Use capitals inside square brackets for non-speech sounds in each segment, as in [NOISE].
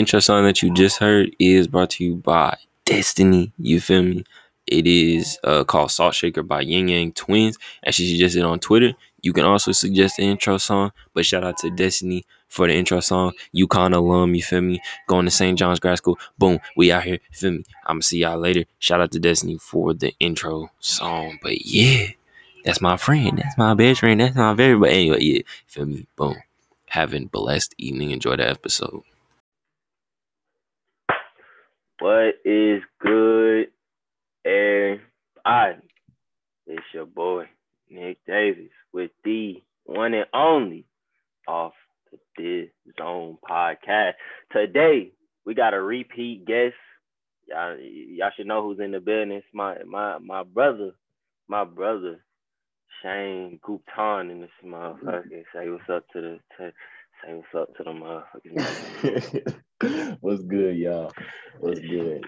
intro song that you just heard is brought to you by Destini. You feel me? It is uh, called Salt Shaker by Ying Yang Twins. And she suggested on Twitter. You can also suggest the intro song, but shout out to Destini for the intro song. UConn alum, you feel me? Going to St. John's Grad School. Boom, we out here, feel me? I'm gonna see y'all later. Shout out to Destini for the intro song. But yeah, that's my friend. That's my best friend. That's my very but anyway, yeah, feel me? Boom. Having a blessed evening. Enjoy the episode. What is good, everybody? It's your boy, Nick Davis, with the one and only off the This Zone podcast. Today, we got a repeat guest. Y'all, y'all should know who's in the business. My my my brother, my brother, Shane Gupton in this motherfucker. Say what's up to the to, what's up to the motherfuckers. [LAUGHS] what's good, y'all? What's good?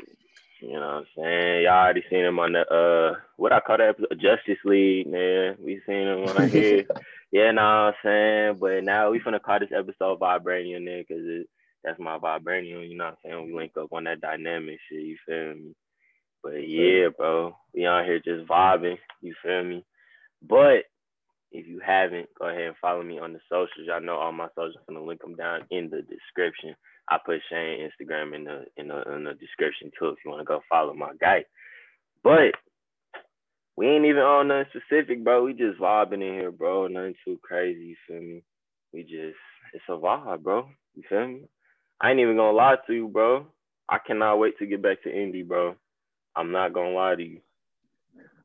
You know what I'm saying? Y'all already seen him on the uh what I call that episode? Justice League, man. We seen him on here. [LAUGHS] yeah, know what I'm saying? But now we finna call this episode Vibranium there because it that's my Vibranium, you know what I'm saying? We link up on that dynamic shit, you feel me? But yeah, bro, we out here just vibing, you feel me? But if you haven't, go ahead and follow me on the socials. Y'all know all my socials. I'm gonna link them down in the description. I put Shane Instagram in the in the in the description too if you want to go follow my guy. But we ain't even on nothing specific, bro. We just vibing in here, bro. Nothing too crazy, you feel me? We just it's a vibe, bro. You feel me? I ain't even gonna lie to you, bro. I cannot wait to get back to Indy, bro. I'm not gonna lie to you.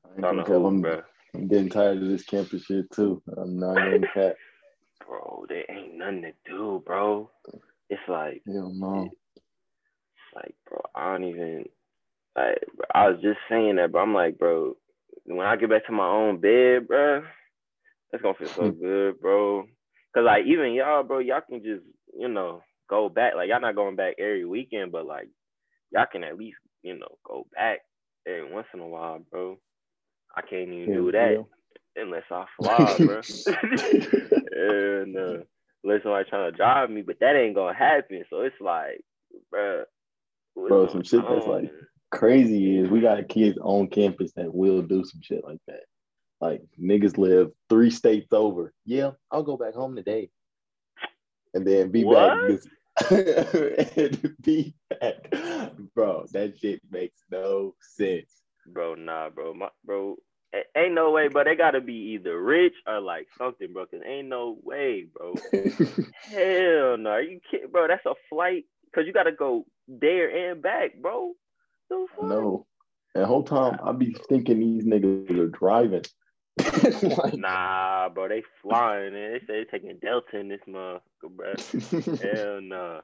I ain't gonna tell him, bro. I'm getting tired of this campus shit too. I'm not gonna cat. Bro, there ain't nothing to do, bro. It's like, Hell no. Like, bro, I don't even. Like, I was just saying that, bro. I'm like, bro, when I get back to my own bed, bro, that's gonna feel so hmm. good, bro. Cause like even y'all, bro, y'all can just, you know, go back. Like y'all not going back every weekend, but like y'all can at least, you know, go back every once in a while, bro. I can't even do that unless I fly, bro. [LAUGHS] and uh, unless somebody trying to drive me, but that ain't gonna happen. So it's like, bro, bro, some shit that's like crazy is we got kids on campus that will do some shit like that. Like niggas live three states over. Yeah, I'll go back home today, and then be what? back this [LAUGHS] and be back, bro. That shit makes no sense, bro. Nah, bro, my bro ain't no way, bro. They gotta be either rich or like something, bro. Cause ain't no way, bro. [LAUGHS] Hell no, Are you can't, bro. That's a flight. Cause you gotta go there and back, bro. No, and whole time I be thinking these niggas are driving. [LAUGHS] like, nah, bro, they flying and they say they taking Delta in this motherfucker, bro. hell [LAUGHS] no, nah.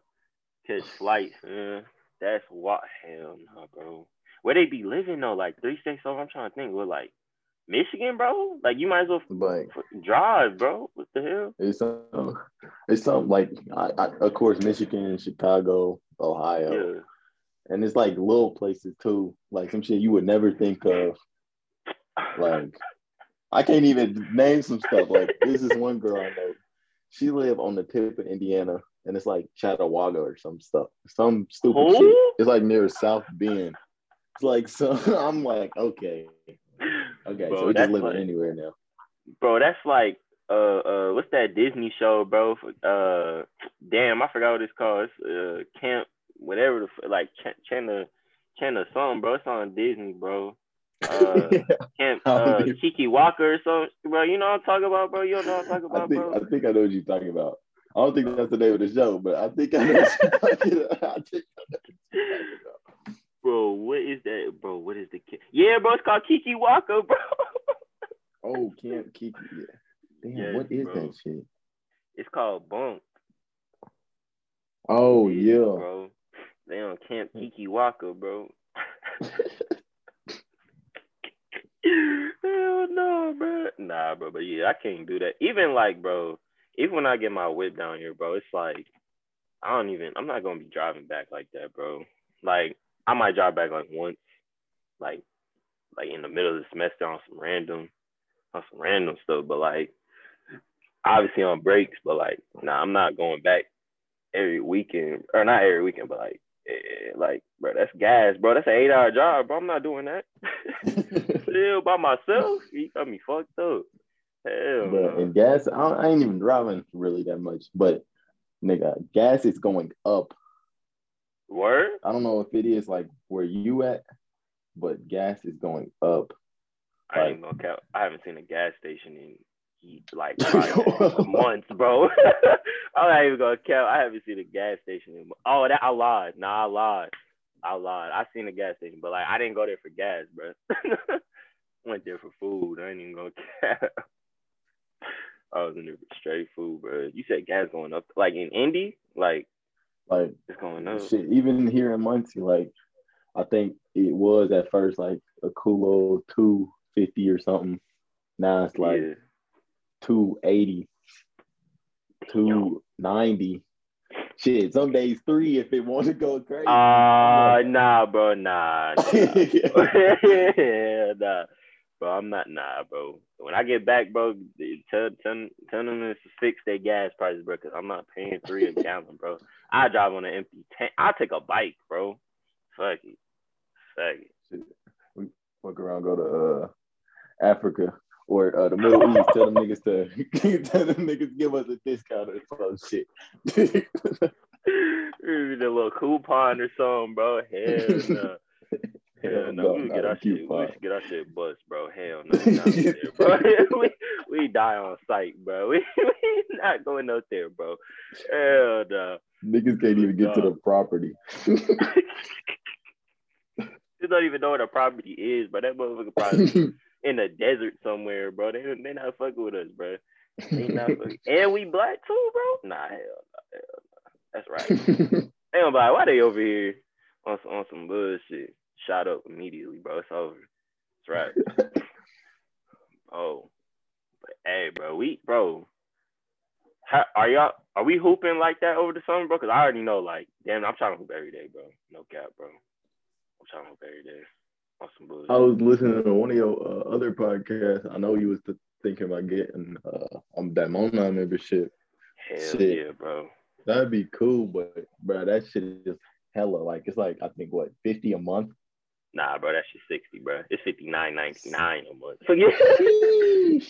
catch flights, man. That's what. Hell no, nah, bro. Where they be living though, like three states over. I'm trying to think. We're like Michigan, bro. Like you might as well like, drive, bro. What the hell? It's um, it's something like I, I, of course Michigan, Chicago, Ohio, yeah. and it's like little places too. Like some shit you would never think of. Like I can't even name some stuff. Like this is one girl I know. She live on the tip of Indiana, and it's like Chattawauga or some stuff, some stupid Who? shit. It's like near South Bend. It's like [LAUGHS] so. I'm like, okay, Okay, bro, so we just living like, anywhere now. Bro, that's like uh uh what's that Disney show, bro? Uh damn, I forgot what it's called. It's uh Camp whatever the like Ch- China China song, bro. It's on Disney, bro. [LAUGHS] Uh, Camp uh, Kikiwaka or something, bro. You know what I'm talking about, bro. You don't know what I'm talking about, I think, bro. I think I know what you're talking about. I don't think that's the name of the show, but I think I know what you're talking about. [LAUGHS] I think I know what you're talking about bro, what is that, bro? What is the kid? Yeah, bro, it's called Kikiwaka, bro. [LAUGHS] oh, Camp Kiki. Yeah. Damn, yes, what is bro. that shit? It's called Bunk'd. Oh yeah, bro. They on Camp Kikiwaka, bro. [LAUGHS] Hell no, bro. Nah, bro, but yeah, I can't do that. Even like, bro, even when I get my whip down here, bro, it's like I don't even. I'm not gonna be driving back like that, bro. Like I might drive back like once, like like in the middle of the semester on some random on some random stuff, but like obviously on breaks, but like nah, I'm not going back every weekend, or not every weekend, but like, eh, like, bro, that's gas, bro. That's an eight hour job, bro. I'm not doing that. [LAUGHS] Still by myself, you got me fucked up. Hell, but in gas, I, I ain't even driving really that much, but nigga, gas is going up. Word? I don't know if it is like where you at, but gas is going up. I ain't gonna count. I haven't seen a gas station in like [LAUGHS] [LAUGHS] months, bro. [LAUGHS] I'm not even gonna count. I haven't seen a gas station in. Oh, that I lied. Nah, I lied. I lied. I seen a gas station, but like I didn't go there for gas, bro. Went there for food. I ain't even gonna count. I was in there for straight food, bro. You said gas going up, like in Indy, like like it's going up. Shit, even here in Muncie, like I think it was at first like a cool old two fifty or something. Now it's like yeah. 280, 290. Shit, some days three if it want to go crazy. Uh nah, bro, nah. Nah, yeah, [LAUGHS] [LAUGHS] nah. Bro, I'm not nah, bro. When I get back, bro, tell tell, tell them to fix their gas prices, bro, because I'm not paying three a gallon, bro. I drive on an empty tank. I take a bike, bro. Fuck it. Fuck it. We walk around, go to uh Africa or uh, the Middle East, tell them niggas to [LAUGHS] tell them niggas give us a discount or some shit. [LAUGHS] Maybe a little coupon or something, bro. Hell no. [LAUGHS] Hell no, we get our shit. We should get our shit bust, bro. Hell no, there, bro. [LAUGHS] [LAUGHS] we, we die on sight, bro. [LAUGHS] We, we not going out there, bro. Hell no. Niggas can't even get to the property. they don't even know what a property is, but that motherfucker probably in the desert somewhere, bro. They they not fucking with us, bro. They not fucking. and we black too, bro. Nah, hell no, hell no. That's right. they gonna be like, why they over here on some, on some bullshit? Shot up immediately, bro. It's over. That's right. [LAUGHS] oh, but hey, bro, we bro. How, are y'all? Are we hooping like that over the summer, bro? Cause I already know, like, damn, I'm trying to hoop every day, bro. No cap, bro. I'm trying to hoop every day. Awesome I was listening to one of your uh, other podcasts. I know you was thinking about getting uh, on that Monon membership. Hell shit. yeah, bro. That'd be cool, but bro, that shit is hella. Like it's like I think what fifty a month. Nah, bro, that's just sixty, bro. It's fifty nine ninety nine a month. So [LAUGHS] yeah,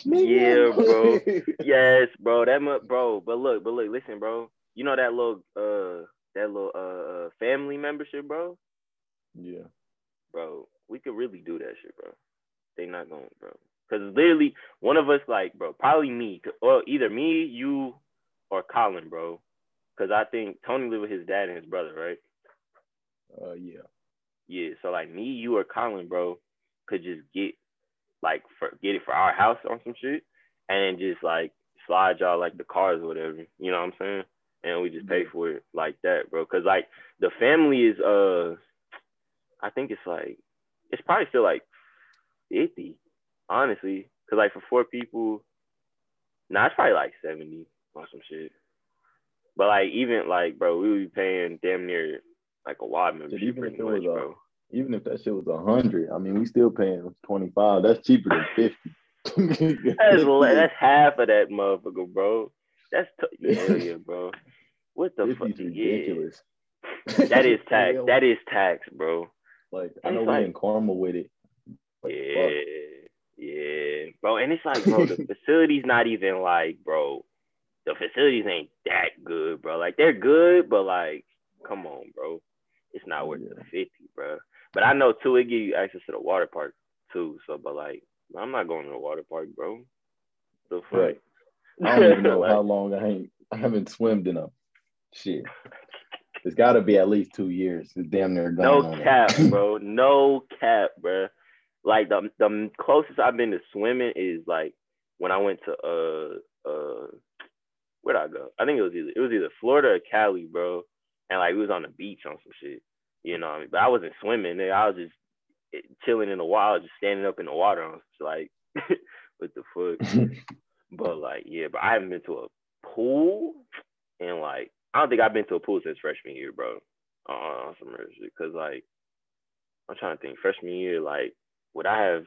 yeah, bro. [LAUGHS] Yes, bro. That much, bro. But look, but look, listen, bro. You know that little uh that little uh, uh family membership, bro. Yeah, bro we could really do that shit, bro. They not going, bro. Cause literally one of us, like, bro, probably me, or either me, you, or Colin, bro. Cause I think Tony live with his dad and his brother, right? Uh, yeah. Yeah. So like me, you, or Colin, bro, could just get like for get it for our house on some shit, and then just like slide y'all like the cars or whatever. You know what I'm saying? And we just pay for it like that, bro. Cause like the family is uh, I think it's like it's probably still like 50, honestly. Cause like for four people, nah, it's probably like 70 or some shit. But like even like bro, we would be paying damn near like a wide membership pretty much, bro. Even if that shit was a hundred, I mean, we still paying twenty five. That's cheaper than fifty. [LAUGHS] that's that's half of that motherfucker, bro. That's t- yeah, [LAUGHS] yeah, bro. What the fuck? Ridiculous. Yeah. that is [LAUGHS] tax. that is tax, bro. Like I know we in Carmel with it. yeah, fuck. yeah, bro. And it's like, bro, the facility's not even like, bro. The facilities ain't that good, bro. Like they're good, but like, come on, bro. It's not worth yeah. the fifty, bro. But I know too, it give you access to the water park too. So, but like, I'm not going to the water park, bro. The fuck. Right. I don't even know [LAUGHS] like, how long I ain't. I haven't swimmed in a shit. It's got to be at least two years. It's damn near gone. No cap, [LAUGHS] bro. No cap, bro. Like the the closest I've been to swimming is like when I went to uh uh where'd I go? I think it was either it was either Florida or Cali, bro. And like we was on the beach on some shit. You know what I mean? But I wasn't swimming. I was just chilling in the water, just standing up in the water on like [LAUGHS] what the fuck. [LAUGHS] but like yeah, but I haven't been to a pool and like I don't think I've been to a pool since freshman year, bro. Uh, some shit, cause like I'm trying to think. Freshman year, like would I have?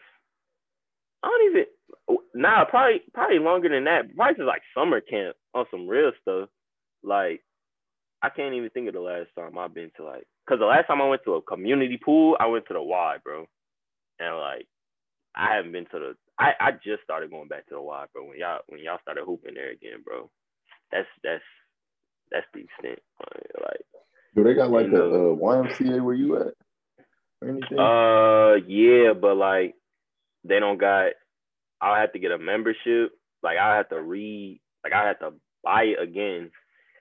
I don't even. Nah, probably probably longer than that. Probably just like summer camp on some real stuff. Like I can't even think of the last time I've been to like, cause the last time I went to a community pool, I went to the Y, bro, and like, I haven't been to the. I, I just started going back to the Y, bro. When y'all when y'all started hooping there again, bro. That's that's that's the extent. Like, do they got like a, a YMCA where you at? Or anything? Uh, yeah, but like, they don't got. I'll have to get a membership. Like, I have to read. Like, I have to buy it again,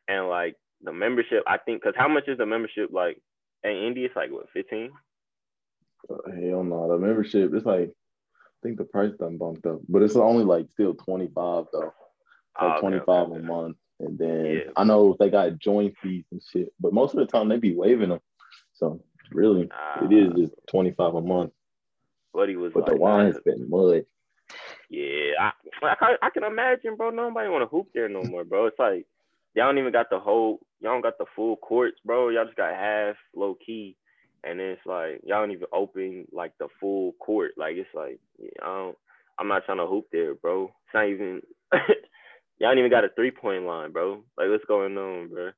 and like the membership. I think because how much is the membership? Like, in Indy, it's like what fifteen. Uh, hell no, the membership it's like I think the price done bumped up, but it's only like still twenty five though. It's like oh, okay, twenty five okay, a month. And then yeah. I know they got joint fees and shit, but most of the time they be waiving them. So really, uh, it is just twenty five a month. But he was, but like, the wine's been mud. Yeah, I, I, I can imagine, bro. Nobody want to hoop there no more, bro. It's like y'all don't even got the whole, y'all don't got the full courts, bro. Y'all just got half low key, and then it's like y'all don't even open like the full court. Like it's like I don't, I'm not trying to hoop there, bro. It's not even [LAUGHS] Y'all don't even got a three point line, bro. Like, what's going on, bro?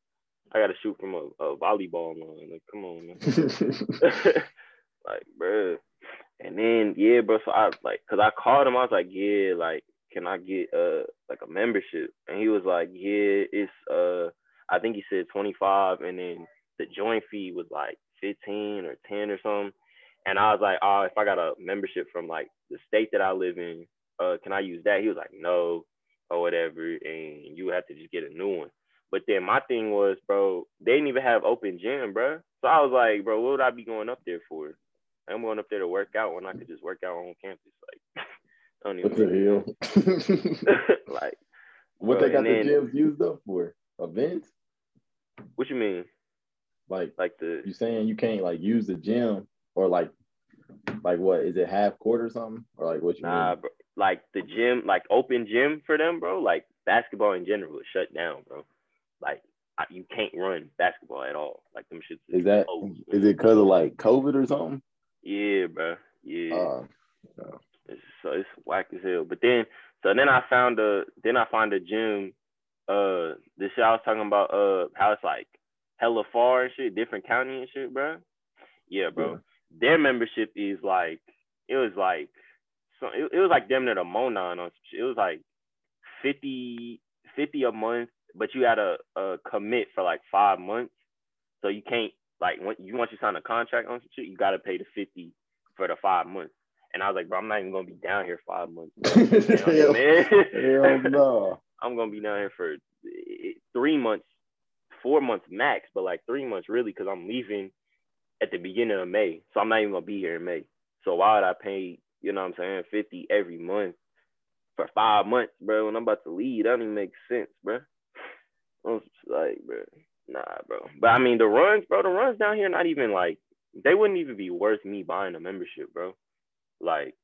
I gotta shoot from a, a volleyball line. Like, come on, man. [LAUGHS] [LAUGHS] like, bro. And then, yeah, bro. So I like, cause I called him. I was like, yeah, like, can I get uh like a membership? And he was like, yeah, it's uh, I think he said twenty five, and then the joint fee was like fifteen or ten or something. And I was like, oh, if I got a membership from like the state that I live in, uh, can I use that? He was like, no or whatever, and you have to just get a new one. But then my thing was, bro, they didn't even have open gym, bro. So I was like, bro, what would I be going up there for? I'm going up there to work out when I could just work out on campus. Like, [LAUGHS] don't even what the hell? [LAUGHS] like, what bro, they got the then, gyms used up for? Events? What you mean? Like, like the you saying you can't like use the gym or like, like what is it half court or something or like what you nah, mean? Bro, like the gym, like open gym for them, bro. Like basketball in general is shut down, bro. Like you can't run basketball at all. Like them shits. Is, that is it because of like COVID or something? Yeah, bro. Yeah. Uh, no. It's, so it's whack as hell. But then, so then I found a then I found a gym. Uh, this shit I was talking about. Uh, how it's like hella far and shit, different county and shit, bro. Yeah, bro. Yeah. Their membership is like it was like so it, it was like them at a Monon on It was like 50, 50 a month, but you had to uh, commit for like five months. So you can't like when you once you sign a contract on some shit, you gotta pay the 50 for the five months. And I was like, bro, I'm not even gonna be down here five months. [LAUGHS] You know [LAUGHS] Hell no. [LAUGHS] I'm gonna be down here for eh, three months, four months max, but like three months really, because I'm leaving at the beginning of May. So I'm not even gonna be here in May. So why would I pay you know what I'm saying, 50 every month for five months, bro. When I'm about to leave, that don't even make sense, bro. I was like, bro, nah, bro. But I mean, the runs, bro, the runs down here, not even like, they wouldn't even be worth me buying a membership, bro. Like,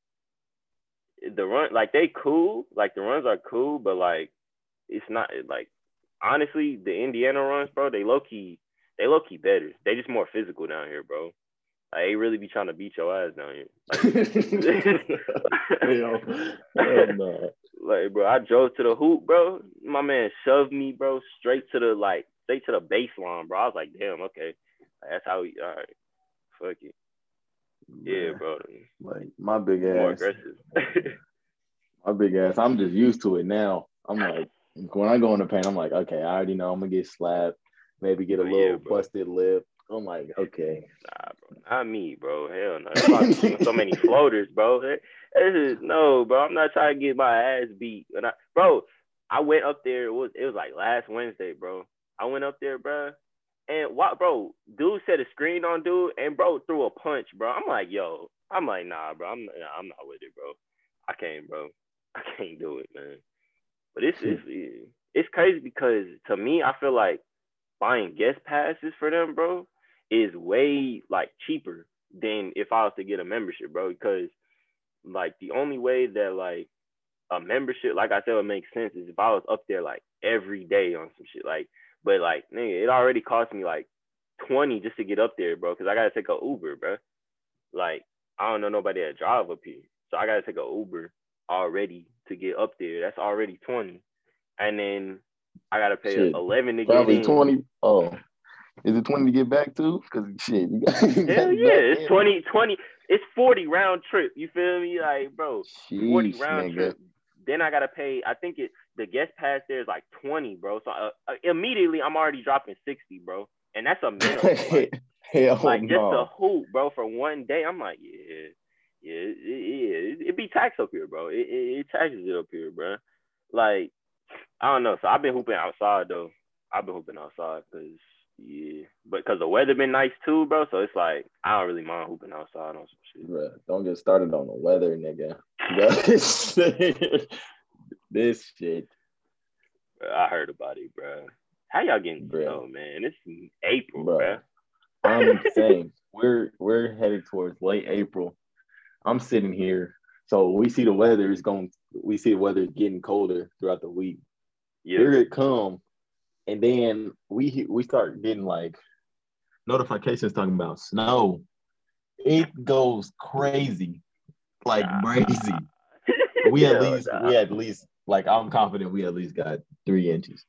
the run, like, they cool. Like, the runs are cool, but like, it's not, like, honestly, the Indiana runs, bro, they low key, they low key better. They just more physical down here, bro. like, they really be trying to beat your ass down here. Like, [LAUGHS] Yo, no. like, bro, I drove to the hoop, bro. My man shoved me, bro, straight to the like, straight to the baseline, bro. I was like, damn, okay, that's how we. All right, fuck it. Yeah, bro. Like my big ass. More aggressive. [LAUGHS] my big ass. I'm just used to it now. I'm like, when I go in the paint, I'm like, okay, I already know I'm gonna get slapped. Maybe get a oh, little yeah, busted lip I'm like, okay. Nah, bro. Not me, bro. Hell no. so many [LAUGHS] floaters, bro. This is no, bro. I'm not trying to get my ass beat. I, bro, I went up there. It was it was like last Wednesday, bro. I went up there, bro. And what, bro? Dude set a screen on dude, and bro threw a punch, bro. I'm like, yo. I'm like, nah, bro. I'm nah, I'm not with it, bro. I can't, bro. [LAUGHS] I can't do it, man. But it's it's hmm. it's crazy because to me, I feel like buying guest passes for them, bro, is way like cheaper than if I was to get a membership, bro. Because like the only way that like a membership, like I said, would make sense is if I was up there like every day on some shit. Like, but like nigga, it already cost me like 20 just to get up there, bro. Cause I gotta take a Uber, bro. Like, I don't know nobody that drive up here. So I gotta take a Uber already to get up there. That's already 20. And then I gotta pay Shit, 11 to probably get in. 20. Oh, Is it 20 to get back to? Because shit, you got, [LAUGHS] Hell yeah, it's 20, 20, it's 40 round trip. You feel me? Like, bro, Sheesh, 40 round nigga. trip. Then I gotta pay. I think it the guest pass there is like 20, bro. So uh, uh, immediately I'm already dropping 60, bro. And that's a minimum. [LAUGHS] like, Hell like just a hoop, bro, for one day. I'm like, yeah, yeah, it, it, it, it be taxed up here, bro. It, it, it taxes it up here, bro. Like, I don't know. So I've been hooping outside though. I've been hooping outside because yeah, but because the weather been nice too, bro. So it's like I don't really mind hooping outside on some shit. Bruh, don't get started on the weather, nigga. [LAUGHS] [LAUGHS] this shit. Bro, I heard about it, bro. How y'all getting bro. snow, man? It's April, Bruh. bro. I'm [LAUGHS] saying we're we're headed towards late April. I'm sitting here, so we see the weather is going. We see the weather getting colder throughout the week. Yeah. Here it come, and then we we start getting like notifications talking about snow. It goes crazy, like Nah. crazy. [LAUGHS] We at least nah. we at least like I'm confident we at least got three inches.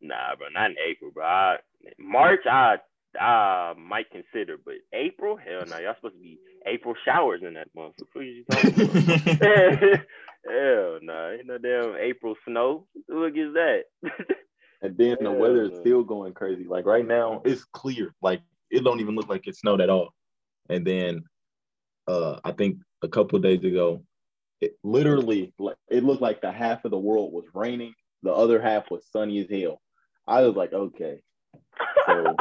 Nah, bro, not in April, bro. I, March, I I might consider, but April, hell no. Y'all supposed to be April showers in that month. What the you talking about? [LAUGHS] [LAUGHS] hell no, ain't no damn April snow. Look is that? And then the weather is still going crazy. Like right now, it's clear. Like it don't even look like it snowed at all. And then uh I think a couple of days ago, it literally like it looked like the half of the world was raining, the other half was sunny as hell. I was like, okay, so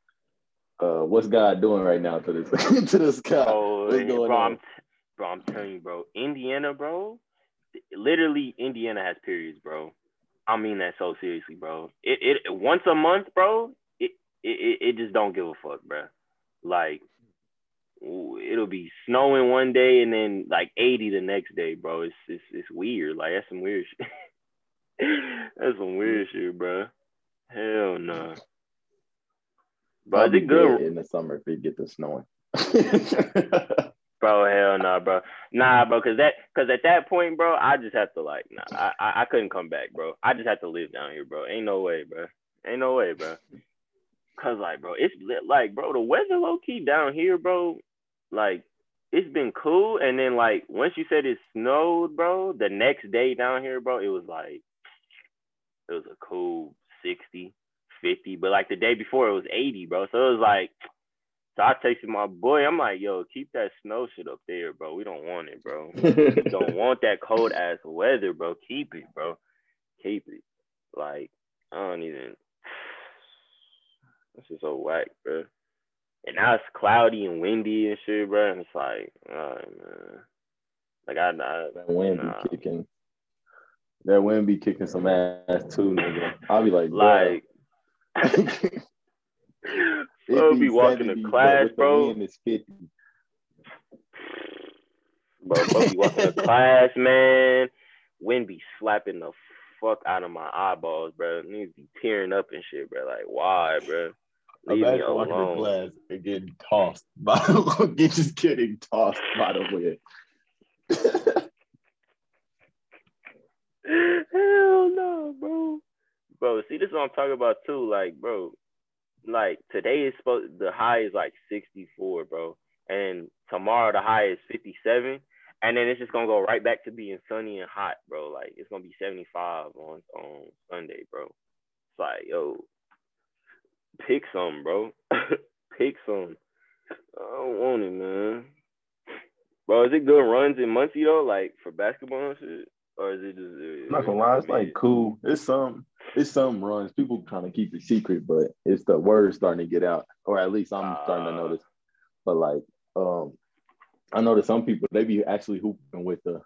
[LAUGHS] uh what's God doing right now to this [LAUGHS] to the sky? Oh, yeah, bro, on? I'm, bro, I'm telling you, bro. Indiana, bro. Literally, Indiana has periods, bro. I mean that so seriously, bro. It it once a month, bro. It it it just don't give a fuck, bro. Like ooh, it'll be snowing one day and then like 80 the next day, bro. It's it's it's weird. Like that's some weird shit. [LAUGHS] that's some weird mm. shit, bro. Hell no. Bro, I'll be it good? in the summer if you get the snowing. [LAUGHS] Bro, hell nah, bro. Nah, bro, cause that, cause at that point, bro, I just have to like, nah, I, I, I couldn't come back, bro. I just have to live down here, bro. Ain't no way, bro. Ain't no way, bro. Cause like, bro, it's like, bro, the weather low key down here, bro. Like, it's been cool, and then like once you said it snowed, bro, the next day down here, bro, it was like, it was a cool 60, 50, but like the day before it was 80, bro. So it was like. So I texted my boy. I'm like, yo, keep that snow shit up there, bro. We don't want it, bro. We [LAUGHS] don't want that cold ass weather, bro. Keep it, bro. Keep it. Like, I don't even. This is so whack, bro. And now it's cloudy and windy and shit, bro. And it's like, all right, man. Like I, I That wind Nah. be kicking. That wind be kicking some ass too, nigga. I'll be like, like, [LAUGHS] [LAUGHS] bro, be walking 70, to class, the bro. wind, it's 50. Bro, bro be walking to [LAUGHS] class, man. Wind be slapping the fuck out of my eyeballs, bro. Niggas be tearing up and shit, bro. Like, why, bro? Leave me Imagine walking to alone. class and getting tossed by get [LAUGHS] just getting tossed by the wind. [LAUGHS] Hell no, bro. Bro, see, this is what I'm talking about too. Like, bro, like today is supposed the high is like 64, bro, and tomorrow the high is 57, and then it's just gonna go right back to being sunny and hot, bro. Like it's gonna be 75 on on Sunday, bro. It's like, yo, pick some, bro. [LAUGHS] pick some. I don't want it, man. Bro, is it good runs in Muncie though, like for basketball and shit? Or is it just I'm not gonna lie, it's like cool. It's some it's some runs. People trying to keep it secret, but it's the word starting to get out. Or at least I'm starting to Ah. notice. But like um I know that some people they be actually hooping with the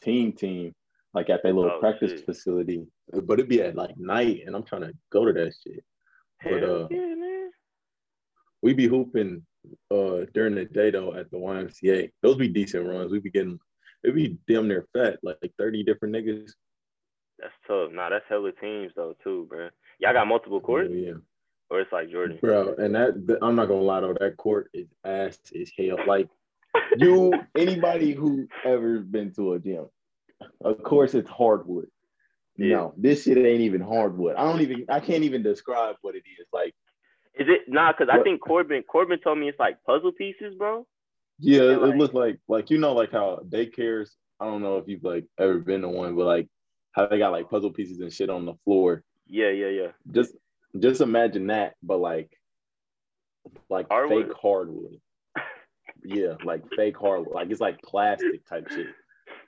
team team, like at their little Oh, practice shit. facility. But it'd be at like night and I'm trying to go to that shit. Hell But, uh, yeah, man. we be hooping uh during the day though at the YMCA. Those be decent runs. We be getting it'd be damn near fat, like, 30 different niggas. That's tough. Nah, that's hella teams though too, bro. Y'all got multiple courts, Oh, yeah. or it's like Jordan. Bro, and that th- I'm not gonna lie though, that court is ass is hell. Like you [LAUGHS] anybody who ever been to a gym, of course it's hardwood. Yeah. No, this shit ain't even hardwood. I don't even I can't even describe what it is. Like Is it nah? Because I think Corbin Corbin told me it's like puzzle pieces, bro. Yeah, it, like, it looked like like you know like how daycares. I don't know if you've like ever been to one, but like how they got like puzzle pieces and shit on the floor. Yeah, yeah, yeah. Just just imagine that, but like like hardwood. fake hardwood. yeah, like fake hardwood. Like it's like plastic type shit.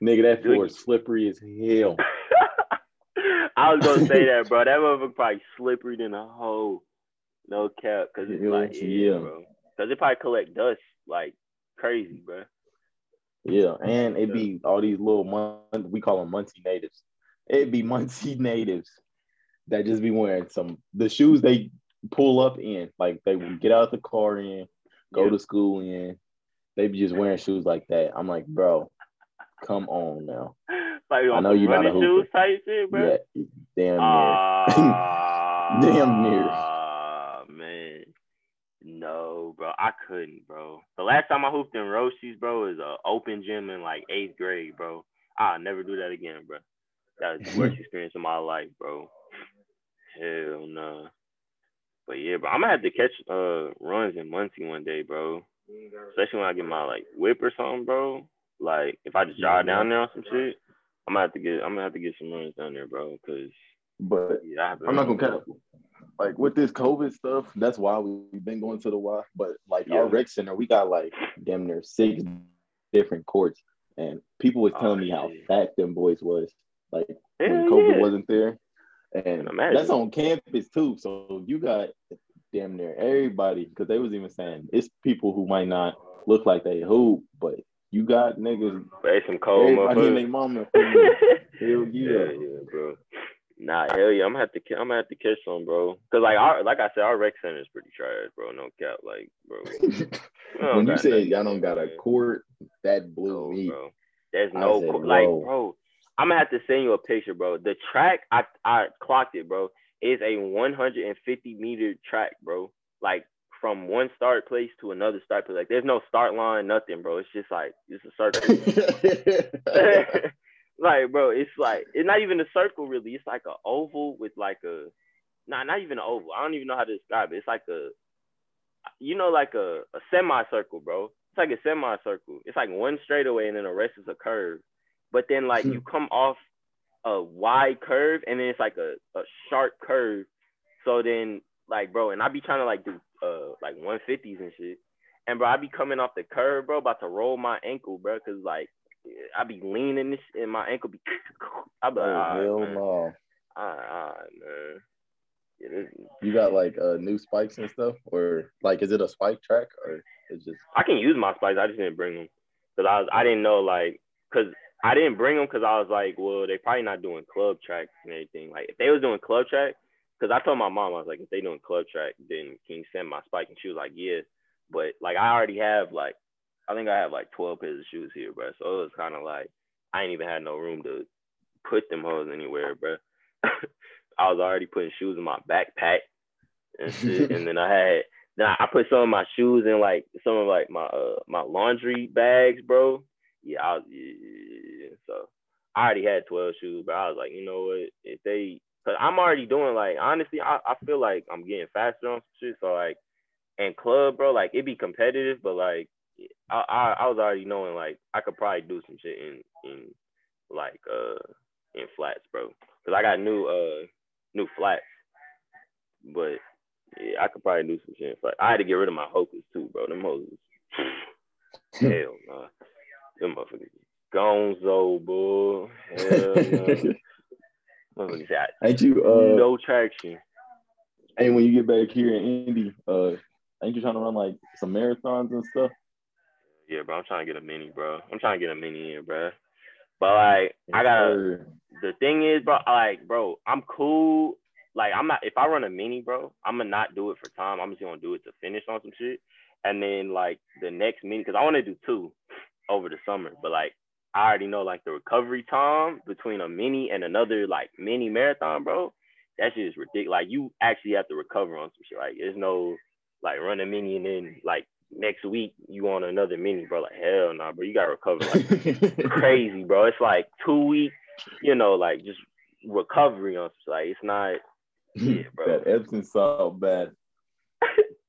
Nigga, that floor is slippery as hell. [LAUGHS] I was gonna say that, bro. That motherfucker [LAUGHS] probably slippery than a hole. No cap, cause it's like yeah, yeah, bro. Cause it probably collect dust like crazy, bro. Yeah, and it'd be all these little we call them Muncie natives. It'd be Muncie natives that just be wearing some the shoes they pull up in, like they would get out the car in, go yeah. to school in. They be just wearing shoes like that. I'm like, bro, come on now. Like I know you're not a hooper. shoes type shit, bro. Yeah, damn near. Uh, [LAUGHS] damn near. Uh, man. No, bro, I couldn't, bro. The last time I hooped in Roshes, bro, is a open gym in like eighth grade, bro. I'll never do that again, bro. That was the worst [LAUGHS] experience of my life, bro. Hell no. Nah. But yeah, bro, I'm gonna have to catch uh runs in Muncie one day, bro. Especially when I get my like whip or something, bro. Like if I just jog down there on some shit, I'm gonna have to get I'm gonna have to get some runs down there, bro. Cause but yeah, I'm not gonna cut up like with this COVID stuff, that's why we've been going to the Y. But like yeah. our rec center, we got like damn near six different courts, and people was telling oh, me how fat them boys was. Like when COVID yeah. wasn't there, and that's on campus too. So you got damn near everybody because they was even saying it's people who might not look like they hoop, but you got niggas. They some cold mama. [LAUGHS] Hell yeah. yeah, yeah, bro. Nah, hell yeah, I'm gonna have to I'm gonna have to catch some, bro. Cause like our like I said, our rec center is pretty trash, bro. No cap, like, bro. [LAUGHS] when you said y'all don't got a court, that blew me. Bro. There's no said, like, bro. I'm gonna have to send you a picture, bro. The track I I clocked it, bro. Is a 150 meter track, bro. Like from one start place to another start place. Like there's no start line, nothing, bro. It's just like it's a circle. [LAUGHS] [LAUGHS] like, bro, it's like it's not even a circle really. It's like an oval with like a nah, not even an oval. I don't even know how to describe it. It's like a you know, like a, a semicircle, bro. It's like a semicircle. It's like one straightaway and then the rest is a curve. But then like you come off a wide curve and then it's like a, a sharp curve. So then like bro, and I be trying to like do uh like 150s and shit. And bro, I be coming off the curve, bro, about to roll my ankle, bro, cause like I be leaning this and my ankle be. [LAUGHS] I be like, oh, hell no. Alright, man. Yeah, you got like uh, new spikes and stuff, or like is it a spike track or it's just? I can use my spikes. I just didn't bring them because I was I didn't know like because I didn't bring them because I was like, well, they probably not doing club tracks and everything. Like if they was doing club track, because I told my mom I was like, if they doing club track, then can you send my spike? And she was like, yeah. But like I already have like I think I have like 12 pairs of shoes here, bro. So it was kind of like I ain't even had no room to put them hoes anywhere, bro. [LAUGHS] I was already putting shoes in my backpack and shit, and then I had then I put some of my shoes in like some of like my uh my laundry bags, bro. Yeah, I yeah, so I already had 12 shoes, but I was like, you know what? If they, cause I'm already doing like honestly, I, I feel like I'm getting faster on some shit. So like, and club, bro, like it be competitive, but like I, I, I was already knowing like I could probably do some shit in in like uh in flats, bro. Cause I got new uh new flats, but yeah, I could probably do some shit in flats. I had to get rid of my Hokas too, bro. Them hoes, [LAUGHS] hell nah, them motherfuckers gonzo, boy. Hell nah. [LAUGHS] motherfuckers got ain't you uh no traction. Hey, when you get back here in Indy, uh, ain't you trying to run like some marathons and stuff? Yeah, bro. I'm trying to get a mini, bro. I'm trying to get a mini in, bro. But like, I gotta. The thing is, bro. Like, bro, I'm cool. Like, I'm not. If I run a mini, bro, I'm gonna not do it for time. I'm just gonna do it to finish on some shit. And then like the next mini, because I want to do two over the summer. But like, I already know like the recovery time between a mini and another like mini marathon, bro. That shit is ridiculous. Like, you actually have to recover on some shit. Like, there's no like run a mini and then like next week you on another mini, bro. Like hell nah, bro. You gotta recover like [LAUGHS] crazy, bro. It's like two weeks, you know, like just recovery on like it's not [LAUGHS] yeah, bro. that Epsom salt bath.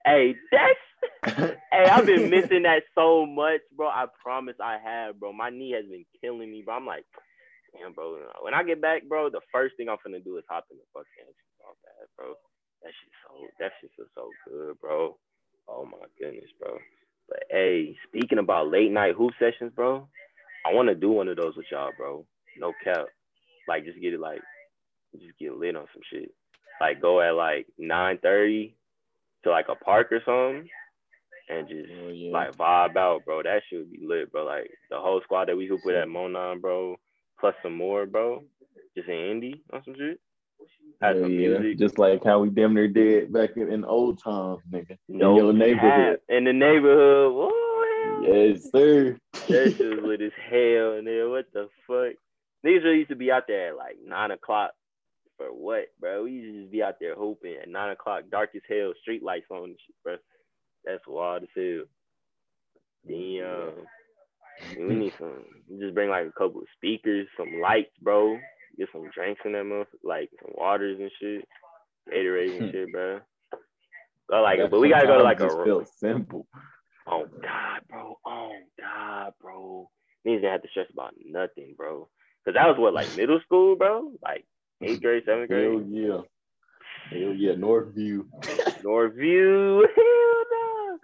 Hey, that's [LAUGHS] hey, I've been missing that so much, bro. I promise I have, bro. My knee has been killing me, bro. I'm like, damn, bro. When I get back, bro, the first thing I'm gonna do is hop in the fucking all that, bro. That shit so that shit feels so good, bro. Oh my goodness, bro. But hey, speaking about late night hoop sessions, bro, I want to do one of those with y'all, bro. No cap. Like just get it like just get lit on some shit. Like go at like 9:30 to like a park or something and just oh, yeah. like vibe out, bro. That shit would be lit, bro. Like the whole squad that we hoop with at Monon, bro, plus some more, bro. Just in Indy on some shit. Had some yeah, music. just like how we damn near did back in, in old times, nigga. No in your neighborhood. In the neighborhood. Whoa, yes, sir. that shit was [LAUGHS] lit as hell in there. What the fuck? Niggas really used to be out there at like nine o'clock for what, bro? We used to just be out there hoping at nine o'clock, dark as hell, street lights on shit, bro. That's wild as hell. Damn. we need some. Just bring like a couple of speakers, some lights, bro. Get some drinks in them, like some waters and shit, Gatorade and shit, bro. But like, but we gotta go to like a real simple. Oh God, bro. Oh God, bro. Means they have to stress about nothing, bro. Cause that was what like middle school, bro. Like eighth grade, seventh grade. Hell yeah. Hell yeah, Northview. Northview. [LAUGHS] Hell no.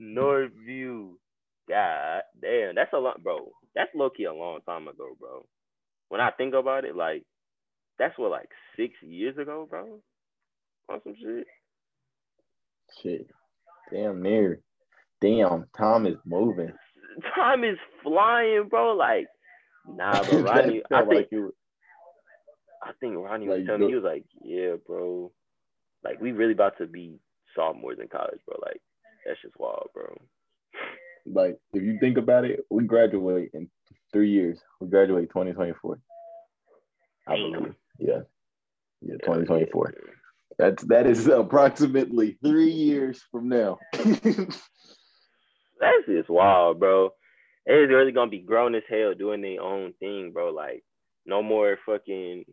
Northview. God damn, that's a lot, bro. That's low key a long time ago, bro. When I think about it, like that's what like six years ago, bro. On some shit. Shit. Damn near. Damn, time is moving. [LAUGHS] Time is flying, bro. Like, nah, but Rodney, I [LAUGHS] think like you I think Ronnie was telling me he was like, "Yeah, bro, like we really about to be sophomores in college, bro. Like that's just wild, bro." Like if you think about it, we graduate in three years. We graduate 2024. I believe. Yeah. Yeah, 2024. That's that is approximately three years from now. [LAUGHS] That's just wild, bro. It's really gonna be grown as hell doing their own thing, bro. Like no more fucking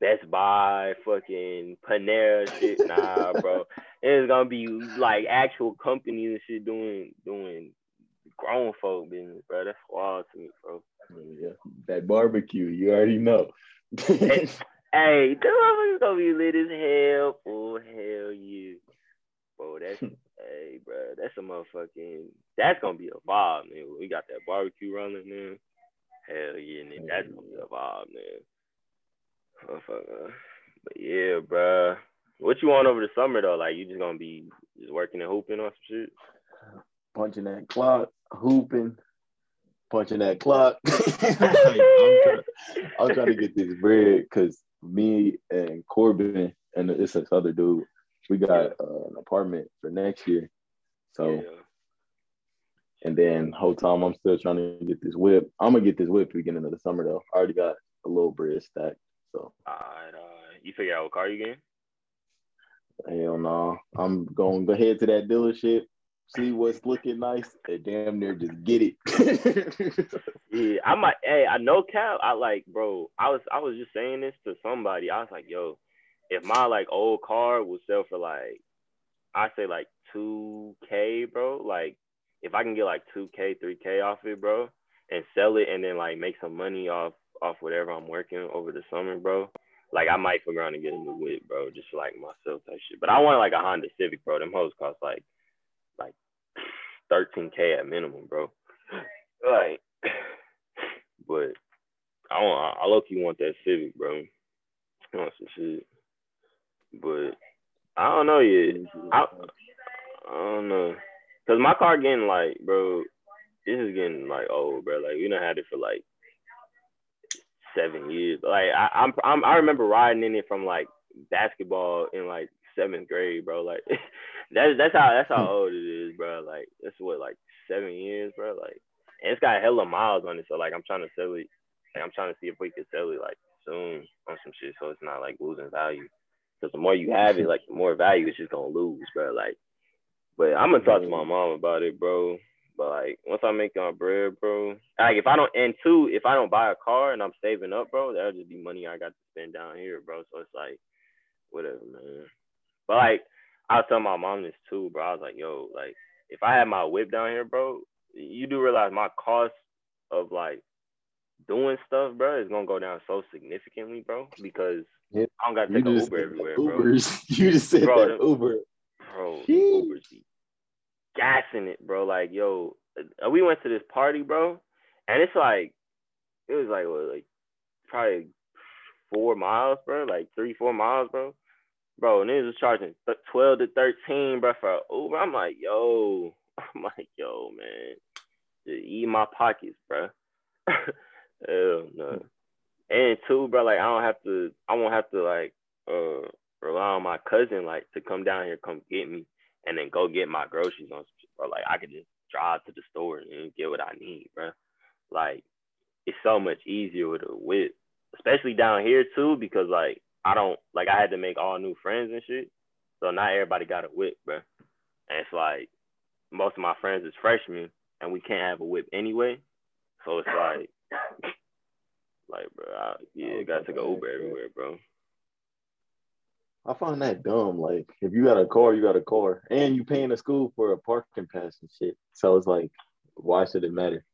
Best Buy, fucking Panera shit. Nah, [LAUGHS] bro. It's gonna be like actual companies and shit doing doing grown folk business, bro. That's wild to me, bro. Yeah, that barbecue, you already know. hey, [LAUGHS] hey, the motherfucker's gonna be lit as hell. Oh hell yeah, bro. That's [LAUGHS] hey, bro. That's a motherfucking. That's gonna be a vibe, man. We got that barbecue running, man. Hell yeah, man. That's gonna be a vibe, man. But yeah, bro. What you want over the summer though? Like you just gonna be just working and hooping on some shit? Punching that clock, hooping, punching that clock. [LAUGHS] I'm, trying, I'm, trying, to get this bread because me and Corbin and it's this other dude, we got yeah. uh, an apartment for next year. So yeah. and then whole time I'm still trying to get this whip. I'm gonna get this whip beginning of the summer though. I already got a little bread stacked. So. Alright, uh, you figure out what car you getting? Hell no. I'm going to head to that dealership, see what's looking nice, and damn near just get it. [LAUGHS] yeah, I might. Hey, I know Cal. I like, bro. I was I was just saying this to somebody. I was like, yo, if my like old car would sell for like, I say like two k, bro. Like, if I can get like two k, three k off it, bro, and sell it, and then like make some money off off whatever I'm working over the summer, bro. Like I might figure out and get a new whip, bro, just like myself type shit. But I want like a Honda Civic, bro. Them hoes cost like like 13k at minimum, bro. Like, but I want I low key want that Civic, bro. I want some shit, but I don't know yet. I I don't know, cause my car getting like, bro. This is getting like old, bro. Like we don't had it for like seven years. Like I, I'm, I'm, I remember riding in it from like basketball in like seventh grade, bro. Like [LAUGHS] that's that's how that's how old it is, bro. Like that's what like seven years, bro. Like and it's got hella miles on it, so like I'm trying to sell it. Like, I'm trying to see if we can sell it like soon on some shit, so it's not like losing value. Because the more you have it, like the more value it's just gonna lose, bro. Like, but I'm gonna talk to my mm. mom about it, bro. But like once I make my bread, bro, like if I don't and two, if I don't buy a car and I'm saving up, bro, that'll just be money I got to spend down here, bro. So it's like whatever, man. But like I was telling my mom this too, bro. I was like, yo, like if I had my whip down here, bro, you do realize my cost of like doing stuff, bro, is gonna go down so significantly, bro, because yeah. I don't gotta take an Uber everywhere, Ubers. bro. [LAUGHS] You just said bro, that Uber, bro. Ubers be gassing it, bro. Like, yo, uh, we went to this party, bro, and it's like, it was like, what, like probably four miles, bro, like three, four miles, bro. Bro, niggas was charging 12 to 13, bro, for Uber. I'm like, yo, [LAUGHS] I'm like, yo, man, just eat my pockets, bro. [LAUGHS] Hell no. And two, bro, like I don't have to, I won't have to like uh rely on my cousin like to come down here, come get me, and then go get my groceries on, bro. Like I could just drive to the store and get what I need, bro. Like it's so much easier with a whip, especially down here too, because like I don't like I had to make all new friends and shit. So not everybody got a whip, bro. And it's like most of my friends is freshmen and we can't have a whip anyway. So it's like [LAUGHS] like bro, I, yeah, gotta take an Uber everywhere, bro. I find that dumb. Like if you got a car, you got a car. And you paying the school for a parking pass and shit. So it's like, why should it matter?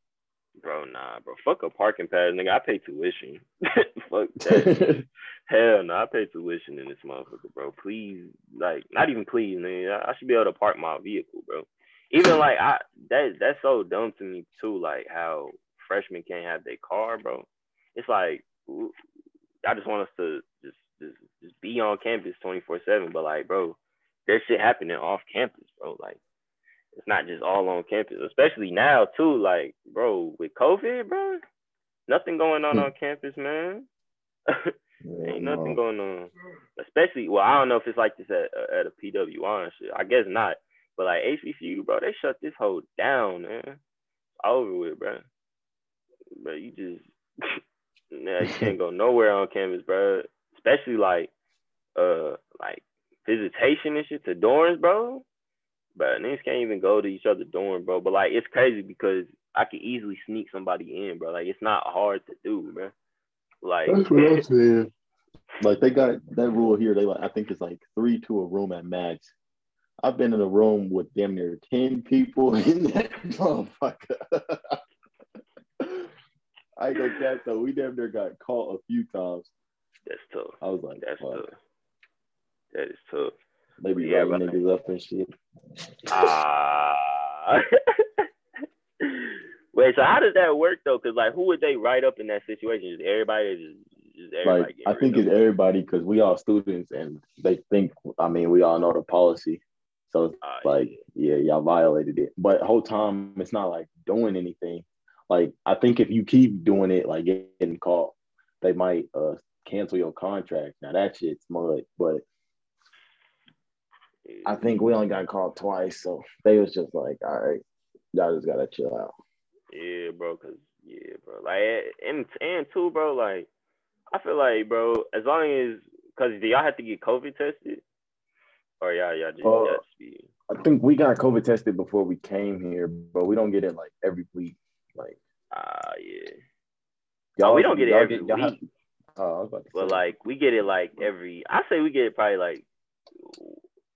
Bro, nah, bro. Fuck a parking pass, nigga. I pay tuition. [LAUGHS] Fuck [LAUGHS] that. Hell no, I pay tuition in this motherfucker, bro. Please, like, not even please, nigga. I should be able to park my vehicle, bro. Even like I that that's so dumb to me too, like how freshmen can't have their car, bro. It's like I just want us to just just, just be on campus 24/7, but like, bro, there's shit happening off campus, bro. Like it's not just all on campus, especially now too. Like, bro, with COVID, bro, nothing going on hmm. on campus, man. [LAUGHS] Ain't nothing going on. Especially, well, I don't know if it's like this at at a PWI and shit. I guess not. But like HBCU, bro, they shut this whole down, man. It's over with, bro. But you just, [LAUGHS] yeah, you can't go nowhere on campus, bro. Especially like, uh, like visitation and shit to dorms, bro. But niggas can't even go to each other dorm, bro. But like it's crazy because I could easily sneak somebody in, bro. Like it's not hard to do, bro. Like that's what I'm saying. Like they got that rule here. They like I think it's like three to a room at max. I've been in a room with damn near ten people [LAUGHS] in that motherfucker. [LAUGHS] I go that though. We damn near got caught a few times. That's tough. I was like, that's Fuck. tough. That is tough. Maybe yeah, writing niggas up and shit. Ah. Uh, [LAUGHS] Wait, so how does that work though? Because like, who would they write up in that situation? Is everybody? Just, just everybody like, I think it's everybody because we all students and they think. I mean, we all know the policy, so it's uh, like, yeah. yeah, y'all violated it. But whole time, it's not like doing anything. Like, I think if you keep doing it, like getting caught, they might uh cancel your contract. Now that shit's mud, but I think we only got called twice, so they was just like, all right, y'all just gotta chill out. Yeah, bro, cause yeah, bro, like and and two, bro, like I feel like, bro, as long as cause do y'all have to get COVID tested, or y'all y'all just, uh, be. I think we got COVID tested before we came here, but we don't get it like every week. Like, ah, uh, yeah. Y'all, oh, we don't get it every get, week. Have, oh, but like we get it like every. I say we get it probably like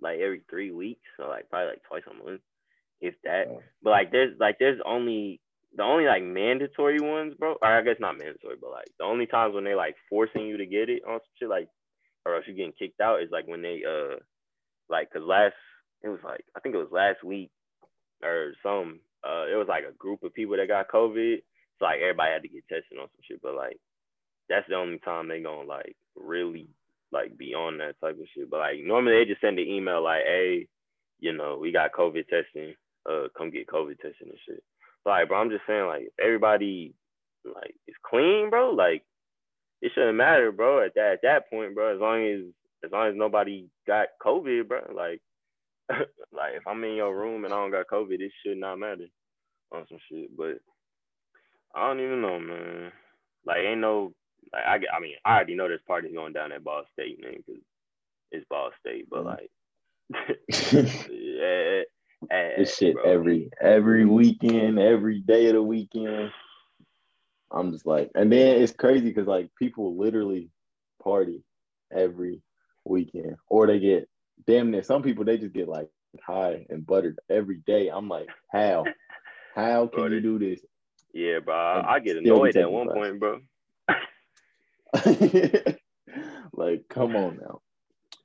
like every three weeks, so like probably like twice a month, if that. Oh. But like there's like there's only the only like mandatory ones, bro. Or I guess not mandatory, but like the only times when they like forcing you to get it on some shit like, or else you're getting kicked out is like when they uh like cause last it was like I think it was last week or some uh it was like a group of people that got COVID. So like everybody had to get tested on some shit, but like that's the only time they gonna like really like be on that type of shit. But like normally they just send an email like, hey, you know, we got COVID testing. Uh, come get COVID testing and shit. But like, bro, I'm just saying, like, if everybody like is clean, bro, like it shouldn't matter, bro. At that at that point, bro, as long as as long as nobody got COVID, bro, like [LAUGHS] like if I'm in your room and I don't got COVID, it should not matter on some shit. But I don't even know, man. Like ain't no like I, I mean, I already know this party's going down at Ball State, man, because it's Ball State. But mm. like, [LAUGHS] [LAUGHS] yeah, eh, eh, eh, this shit bro. every every weekend, every day of the weekend. I'm just like, and then it's crazy because like people literally party every weekend, or they get damn near some people they just get like high and buttered every day. I'm like, how? [LAUGHS] How can bro, you do this? Yeah, bro. I get annoyed at one point, bro. [LAUGHS] like, come on now.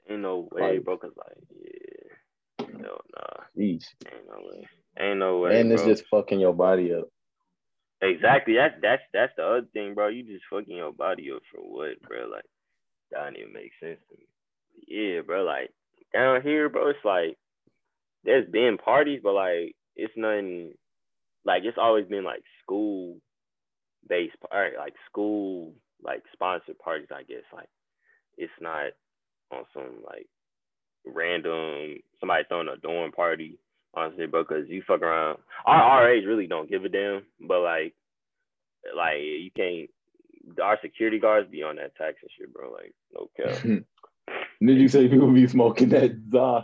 Ain't no way, like, bro. Cause like, yeah, no, nah. Jeez. Ain't no way. Ain't no way. And it's just fucking your body up. Exactly. That's that's that's the other thing, bro. You just fucking your body up for what, bro? Like that don't even make sense to me. Yeah, bro. Like down here, bro, it's like there's been parties, but like it's nothing. Like it's always been like school based, like school like sponsored parties. I guess like it's not on some like random somebody throwing a dorm party honestly, bro, because you fuck around. Our RAs really don't give a damn, but like, like you can't. Our security guards be on that tax and shit, bro. Like, no cap. [LAUGHS] Did you say people be smoking that Zah?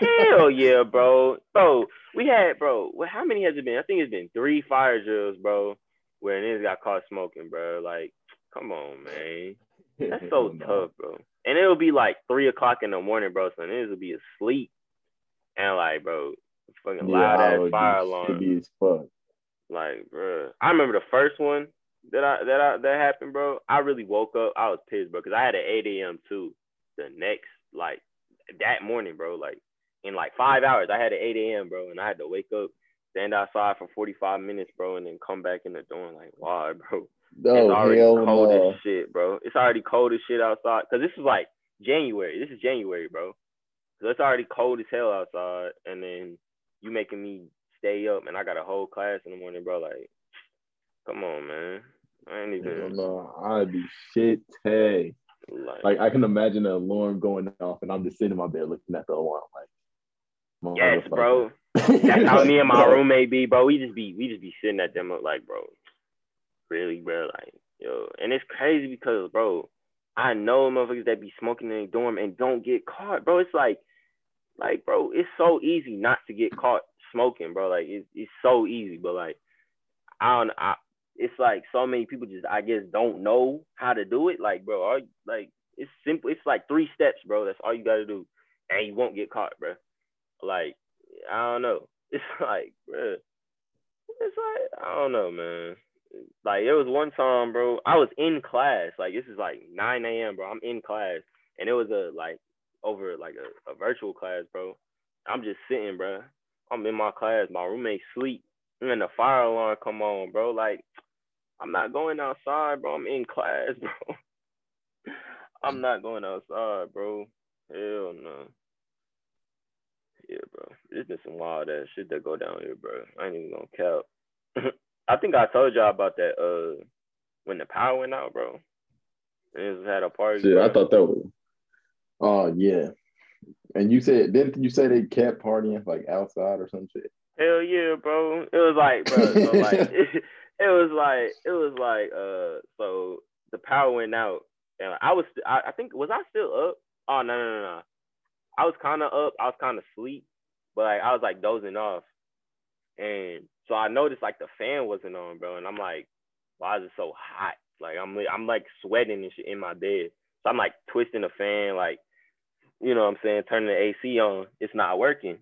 Hell [LAUGHS] yeah, bro. Bro, we had, bro, well, how many has it been? I think it's been three fire drills, bro, where niggas got caught smoking, bro. Like, come on, man. That's so [LAUGHS] tough, bro. And it'll be like three o'clock in the morning, bro. So niggas will be asleep and like, bro, fucking yeah, loud ass fire alarm. Be as fuck. Like, bro, I remember the first one that I that I that happened, bro. I really woke up. I was pissed, bro, because I had an 8 a.m. too. The next, like that morning, bro, like in like five hours, I had an 8 a.m. bro, and I had to wake up, stand outside for 45 minutes, bro, and then come back in the door. Like, why, bro? [LAUGHS] Oh, it's already cold no. as shit, bro. It's already cold as shit outside. Cause this is like January. This is January, bro. So it's already cold as hell outside, and then you making me stay up, and I got a whole class in the morning, bro. Like, come on, man. I ain't even. No, I'd be shit. Hey, like, like, I can imagine the alarm going off, and I'm just sitting in my bed looking at the alarm, like. Yes, bro. That's how me and my roommate be, bro. We just be we just be sitting at them like, bro, really, bro, like, yo, and it's crazy because, bro, I know motherfuckers that be smoking in the dorm and don't get caught, bro. It's like like, bro, it's so easy not to get caught smoking, bro. Like, it's, it's so easy, but like, I don't, I, it's like so many people just, I guess, don't know how to do it. Like, bro, all, like, it's simple. It's like three steps, bro. That's all you got to do, and you won't get caught, bro. Like, I don't know. [LAUGHS] It's like, bro, it's like, I don't know, man. Like, it was one time, bro. I was in class. Like, this is like 9 a.m., bro. I'm in class, and it was a like over like a, a virtual class, bro. I'm just sitting, bro. I'm in my class. My roommate sleep, and then the fire alarm come on, bro. Like, I'm not going outside, bro. I'm in class, [LAUGHS] bro. I'm not going outside, bro. Hell no. Yeah, bro. There's been some wild ass shit that go down here, bro. I ain't even gonna cap. [CLEARS THROAT] I think I told y'all about that uh when the power went out, bro. And just had a party. Yeah, I thought that was Oh yeah. And you said didn't you say they kept partying like outside or some shit? Hell yeah, bro. It was like, bro, so [LAUGHS] like it, [LAUGHS] it, was like it was like uh so the power went out and I was I, I think was I still up? Oh no no no no. I was kinda up, I was kinda asleep, but like I was like dozing off. And so I noticed like the fan wasn't on, bro. And I'm like, why is it so hot? Like I'm I'm like sweating and shit in my bed. So I'm like twisting the fan, like, you know what I'm saying, turning the AC on. It's not working.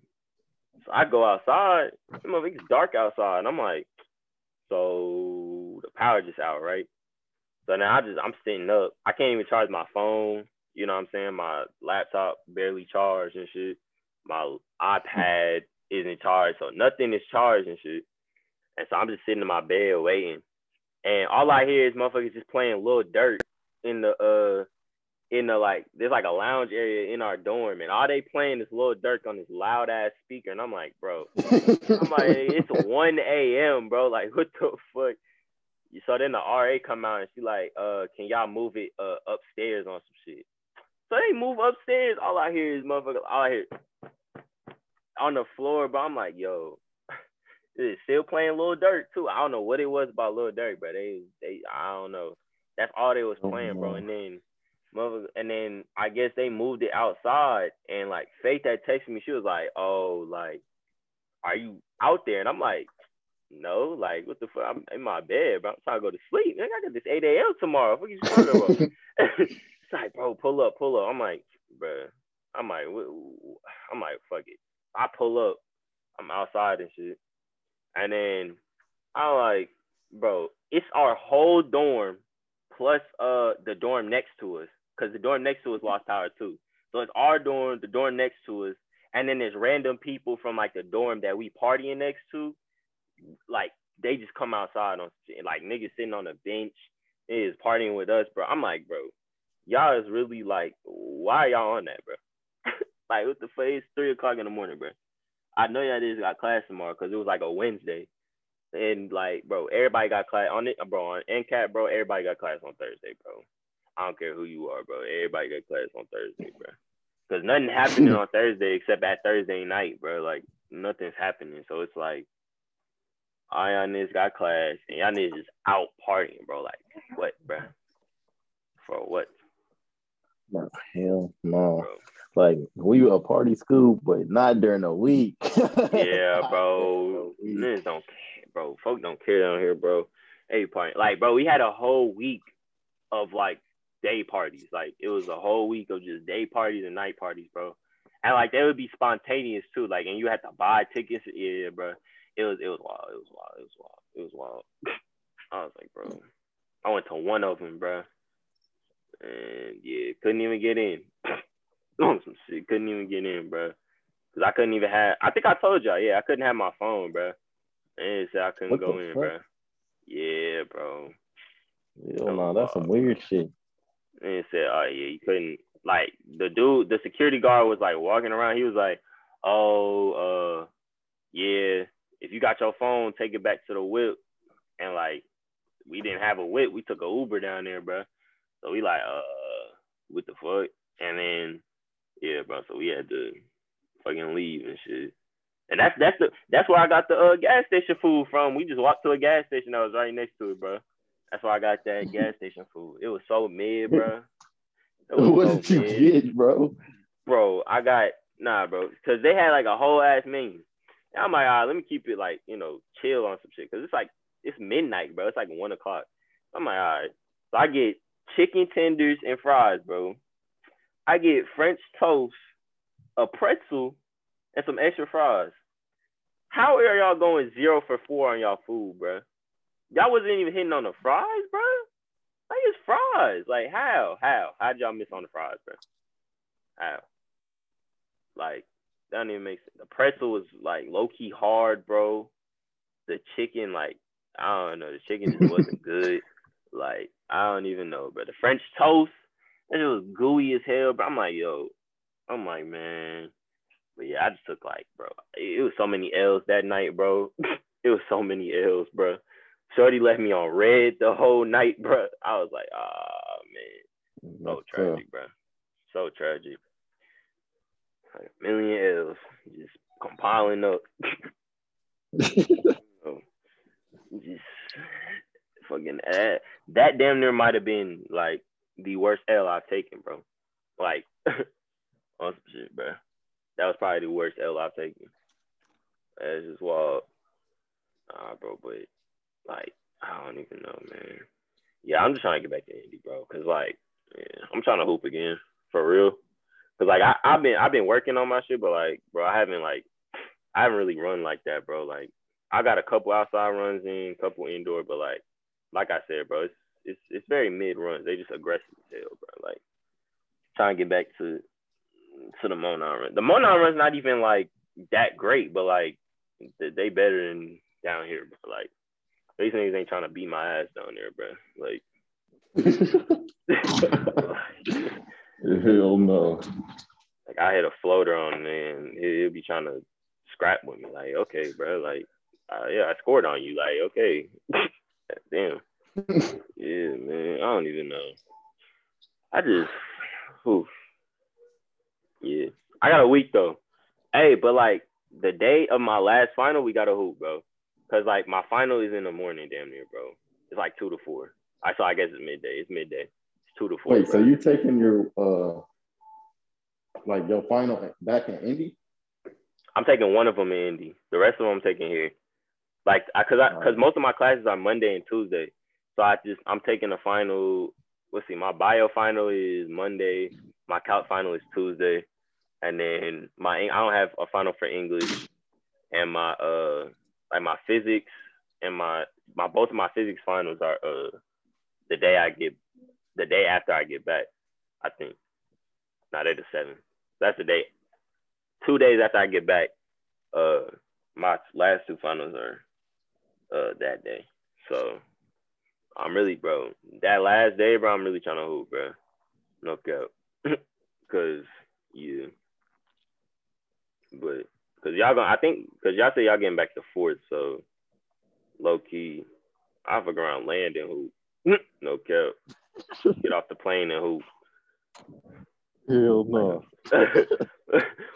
So I go outside. It's dark outside. And I'm like, so the power just out, right? So now I just I'm sitting up. I can't even charge my phone. You know what I'm saying? My laptop barely charged and shit. My iPad isn't charged, so nothing is charged and shit. And so I'm just sitting in my bed waiting. And all I hear is motherfuckers just playing Lil Durk in the uh in the like there's like a lounge area in our dorm and all they playing is Lil Durk on this loud ass speaker and I'm like, bro, I'm like, it's [LAUGHS] 1 a.m. bro. Like what the fuck? So then the RA come out and she like, uh, can y'all move it uh upstairs on some shit? So they move upstairs. All I hear is motherfucker. All I hear on the floor, but I'm like, yo, [LAUGHS] it's still playing Lil Durk too. I don't know what it was about Lil Durk, but they they I don't know. That's all they was oh, playing, bro. And then mother, and then I guess they moved it outside, and like Faith had texted me, she was like, "Oh, like, are you out there?" And I'm like, "No, like, what the fuck? I'm in my bed, bro. I'm trying to go to sleep. Man, I got this 8 a.m. tomorrow. What are you talking about?" [LAUGHS] [LAUGHS] like, bro, pull up, pull up. I'm like, bro, I'm like, I'm like, fuck it. I pull up. I'm outside and shit. And then I'm like, bro, it's our whole dorm plus uh the dorm next to us. Cause the dorm next to us lost power too. So it's our dorm, the dorm next to us, and then there's random people from like the dorm that we partying next to. Like they just come outside on like niggas sitting on a bench is partying with us, bro. I'm like, bro, y'all is really like, why y'all on that, bro? [LAUGHS] like, what the fuck? It's three o'clock in the morning, bro. I know y'all just got class tomorrow because it was like a Wednesday. And like, bro, everybody got class on it, bro. On NCAT, bro, everybody got class on Thursday, bro. I don't care who you are, bro. Everybody got class on Thursday, bro. Cause nothing happening [CLEARS THROAT] on Thursday except at Thursday night, bro. Like nothing's happening. So it's like, all y'all niggas got class and y'all niggas just out partying, bro. Like what, bro? For what? No, hell no. Bro. Like we were a party school, but not during the week. [LAUGHS] yeah, bro. Niggas don't care, bro. Folk don't care down here, bro. Hey, party. Like, bro, we had a whole week of like day parties. Like it was a whole week of just day parties and night parties, bro. And like they would be spontaneous too. Like, and you had to buy tickets. Yeah, bro. It was it was wild. It was wild. It was wild. It was wild. [LAUGHS] I was like, bro. I went to one of them, bro. And yeah, couldn't even get in. [LAUGHS] Doing some shit, couldn't even get in, bro. Cause I couldn't even have. I think I told y'all, yeah, I couldn't have my phone, bro. And said I couldn't what go in, fuck? bro. Yeah, bro. Hell no, that's some weird shit. And it said, oh yeah, you couldn't. Like the dude, the security guard was like walking around. He was like, oh, uh, yeah, if you got your phone, take it back to the whip. And like, we didn't have a whip. We took a Uber down there, bro. So we like, uh, what the fuck? And then, yeah, bro. So we had to fucking leave and shit. And that's that's the that's where I got the uh, gas station food from. We just walked to a gas station that was right next to it, bro. That's where I got that [LAUGHS] gas station food. It was so mid, bro. [LAUGHS] what so did you get, bro? Bro, I got nah, bro, because they had like a whole ass menu. And I'm like, all right, let me keep it like you know chill on some shit, cause it's like it's midnight, bro. It's like one o'clock. I'm like, all right. So I get chicken tenders and fries, bro. I get French toast, a pretzel, and some extra fries. How are y'all going zero for four on y'all food, bro? Y'all wasn't even hitting on the fries, bro. Like it's fries. Like how? How? How'd y'all miss on the fries, bro? How? Like that don't even make sense. The pretzel was like low key hard, bro. The chicken, like I don't know, the chicken just wasn't [LAUGHS] good. Like I don't even know, bro. The French toast, that was gooey as hell. But I'm like, yo, I'm like, man. But yeah, I just took like, bro, it was so many L's that night, bro. [LAUGHS] it was so many L's, bro. Shorty left me on red the whole night, bro. I was like, ah, oh, man, so That's tragic, tough. bro. So tragic. Like a million L's, just compiling up. [LAUGHS] [LAUGHS] just that, that damn near might have been like the worst L I've taken, bro. Like [LAUGHS] on some shit, bro. That was probably the worst L I've taken. That's just wild. Nah, bro, but like I don't even know, man. Yeah, I'm just trying to get back to Indy, bro. Cause like, yeah, I'm trying to hoop again for real. Cause like I, I've been I've been working on my shit, but like, bro, I haven't like I haven't really run like that, bro. Like I got a couple outside runs in, a couple indoor, but like like I said, bro, it's it's it's very mid runs. They just aggressive as hell, bro. Like trying to get back to to the Monon run. The Monon run's not even like that great, but like they better than down here, bro. Like these niggas ain't trying to beat my ass down there, bro. Like [LAUGHS] hell no. Like I had a floater on and he'll be trying to scrap with me. Like, okay, bro, like uh, yeah, I scored on you. Like, okay. Damn. [LAUGHS] yeah, man. I don't even know. I just, oof. Yeah. I got a week though. Hey, but like the day of my last final, we got a hoop, bro. Cause like my final is in the morning, damn near, bro. It's like two to four. I so I guess it's midday. It's midday. It's two to four. Wait, bro. so you taking your uh like your final back in Indy? I'm taking one of them in Indy. The rest of them I'm taking here. Like, I, cause I, cause most of my classes are Monday and Tuesday, so I just I'm taking the final. Let's see, my bio final is Monday. My calc final is Tuesday. and then my I don't have a final for English, and my uh like my physics and my my both of my physics finals are uh the day I get the day after I get back. I think. Not at the seventh. That's the day. Two days after I get back, uh, my last two finals are uh that day. So I'm really, bro. That last day, bro, I'm really trying to hoop, bro. No cap. [CLEARS THROAT] Cause yeah. But cause y'all gonna I think cause y'all say y'all getting back to fourth, so low key, I fuck around land and hoop. [CLEARS THROAT] no cap. Get off the plane and hoop. Hell no. [LAUGHS]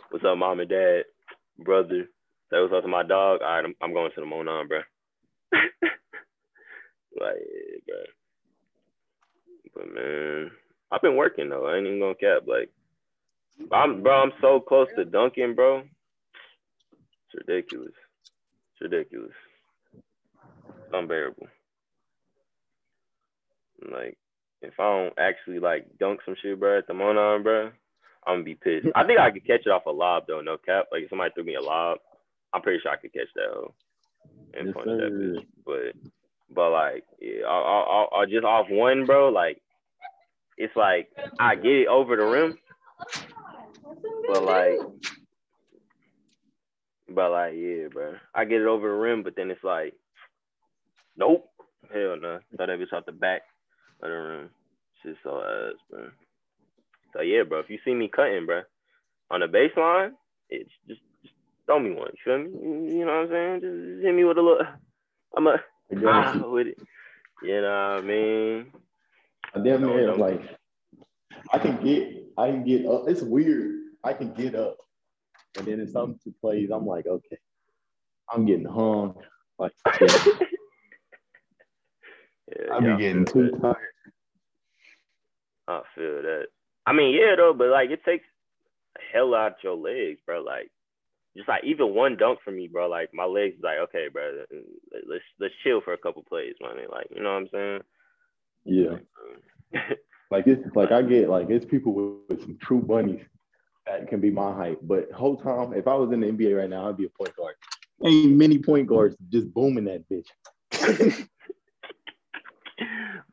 what's up, mom and dad, brother? Say what's up to my dog. All right, I'm, I'm going to the Monon, bro. [LAUGHS] like, bro. But man, I've been working though. I ain't even gonna cap. Like, I'm bro. I'm so close to dunking, bro. It's ridiculous. It's ridiculous. It's unbearable. Like, if I don't actually like dunk some shit, bro, at the Monon, bro, I'm gonna be pissed. I think I could catch it off a lob though, no cap. Like if somebody threw me a lob, I'm pretty sure I could catch that hoe and yes, punch sir. that bitch. But but like yeah, I, I, I, just off one, bro. Like it's like I get it over the rim, but like but like yeah, bro. I get it over the rim, but then it's like nope, hell no. Thought that bitch off the back of the rim. Shit so ass, bro. So yeah, bro. If you see me cutting, bro, on the baseline, it's just throw me one. You feel me? You know what I'm saying? Just hit me with a little. I'm a ah, [LAUGHS] with it. You know what I mean? I definitely have, like. I can get. I can get up. It's weird. I can get up, and then in some two plays, I'm like, okay, I'm getting hung. Like, [LAUGHS] yeah. yeah, I be getting too tired. I feel that. I mean, yeah, though, but like it takes a hell out your legs, bro. Like, just like even one dunk for me, bro. Like my legs, like okay, bro. Let's let's chill for a couple plays, man. Like, you know what I'm saying? Yeah. [LAUGHS] like it's like I get like it's people with, with some true bunnies that can be my height, but whole time if I was in the NBA right now, I'd be a point guard. Ain't many point guards just booming that bitch. [LAUGHS]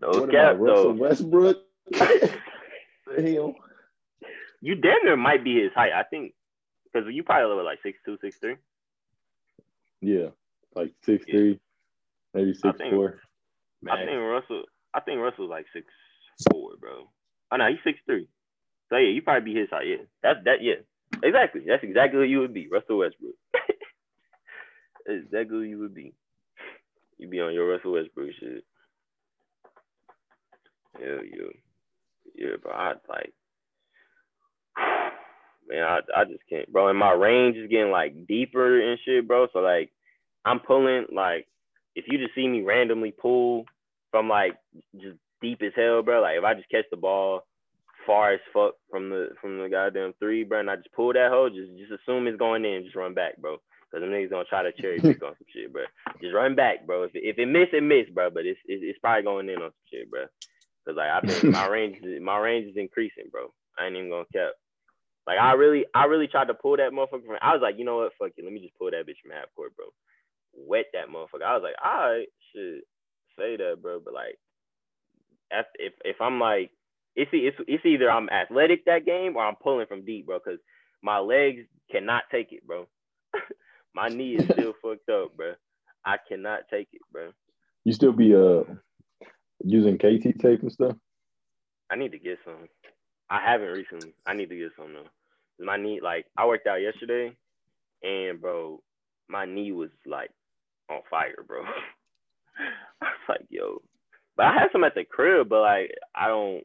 no what cap, though. Westbrook [LAUGHS] hell? You damn near might be his height. I think because you probably look like six two, six three. Yeah, like six yeah. three, maybe six I think, four. Max. I think Russell. I think Russell's like six four, bro. Oh no, he's six three. So yeah, you probably be his height. Yeah, that's that. Yeah, exactly. That's exactly who you would be, Russell Westbrook. [LAUGHS] exactly who you would be. You be on your Russell Westbrook shit. Hell yeah year, bro. I'd like, man, I, I just can't, bro. And my range is getting like deeper and shit, bro. So like, I'm pulling like, if you just see me randomly pull from like just deep as hell, bro. Like if I just catch the ball far as fuck from the from the goddamn three, bro, and I just pull that hole, just just assume it's going in, just run back, bro. Cause them niggas gonna try to cherry pick on some shit, bro. Just run back, bro. If it, if it miss, it miss, bro. But it's, it's it's probably going in on some shit, bro. Cause like I've been [LAUGHS] my range my range is increasing, bro. I ain't even gonna cap. Like I really I really tried to pull that motherfucker from I was like, you know what, fuck it, let me just pull that bitch from half court, bro. Wet that motherfucker. I was like, all right, shit, say that, bro. But like if if I'm like it's it's it's either I'm athletic that game or I'm pulling from deep, bro, because my legs cannot take it, bro. [LAUGHS] my knee is still [LAUGHS] fucked up, bro. I cannot take it, bro. You still be uh using KT tape and stuff? I need to get some. I haven't recently. I need to get some though. My knee, like, I worked out yesterday, and bro, my knee was like on fire, bro. [LAUGHS] I was like, yo, but I had some at the crib, but like, I don't.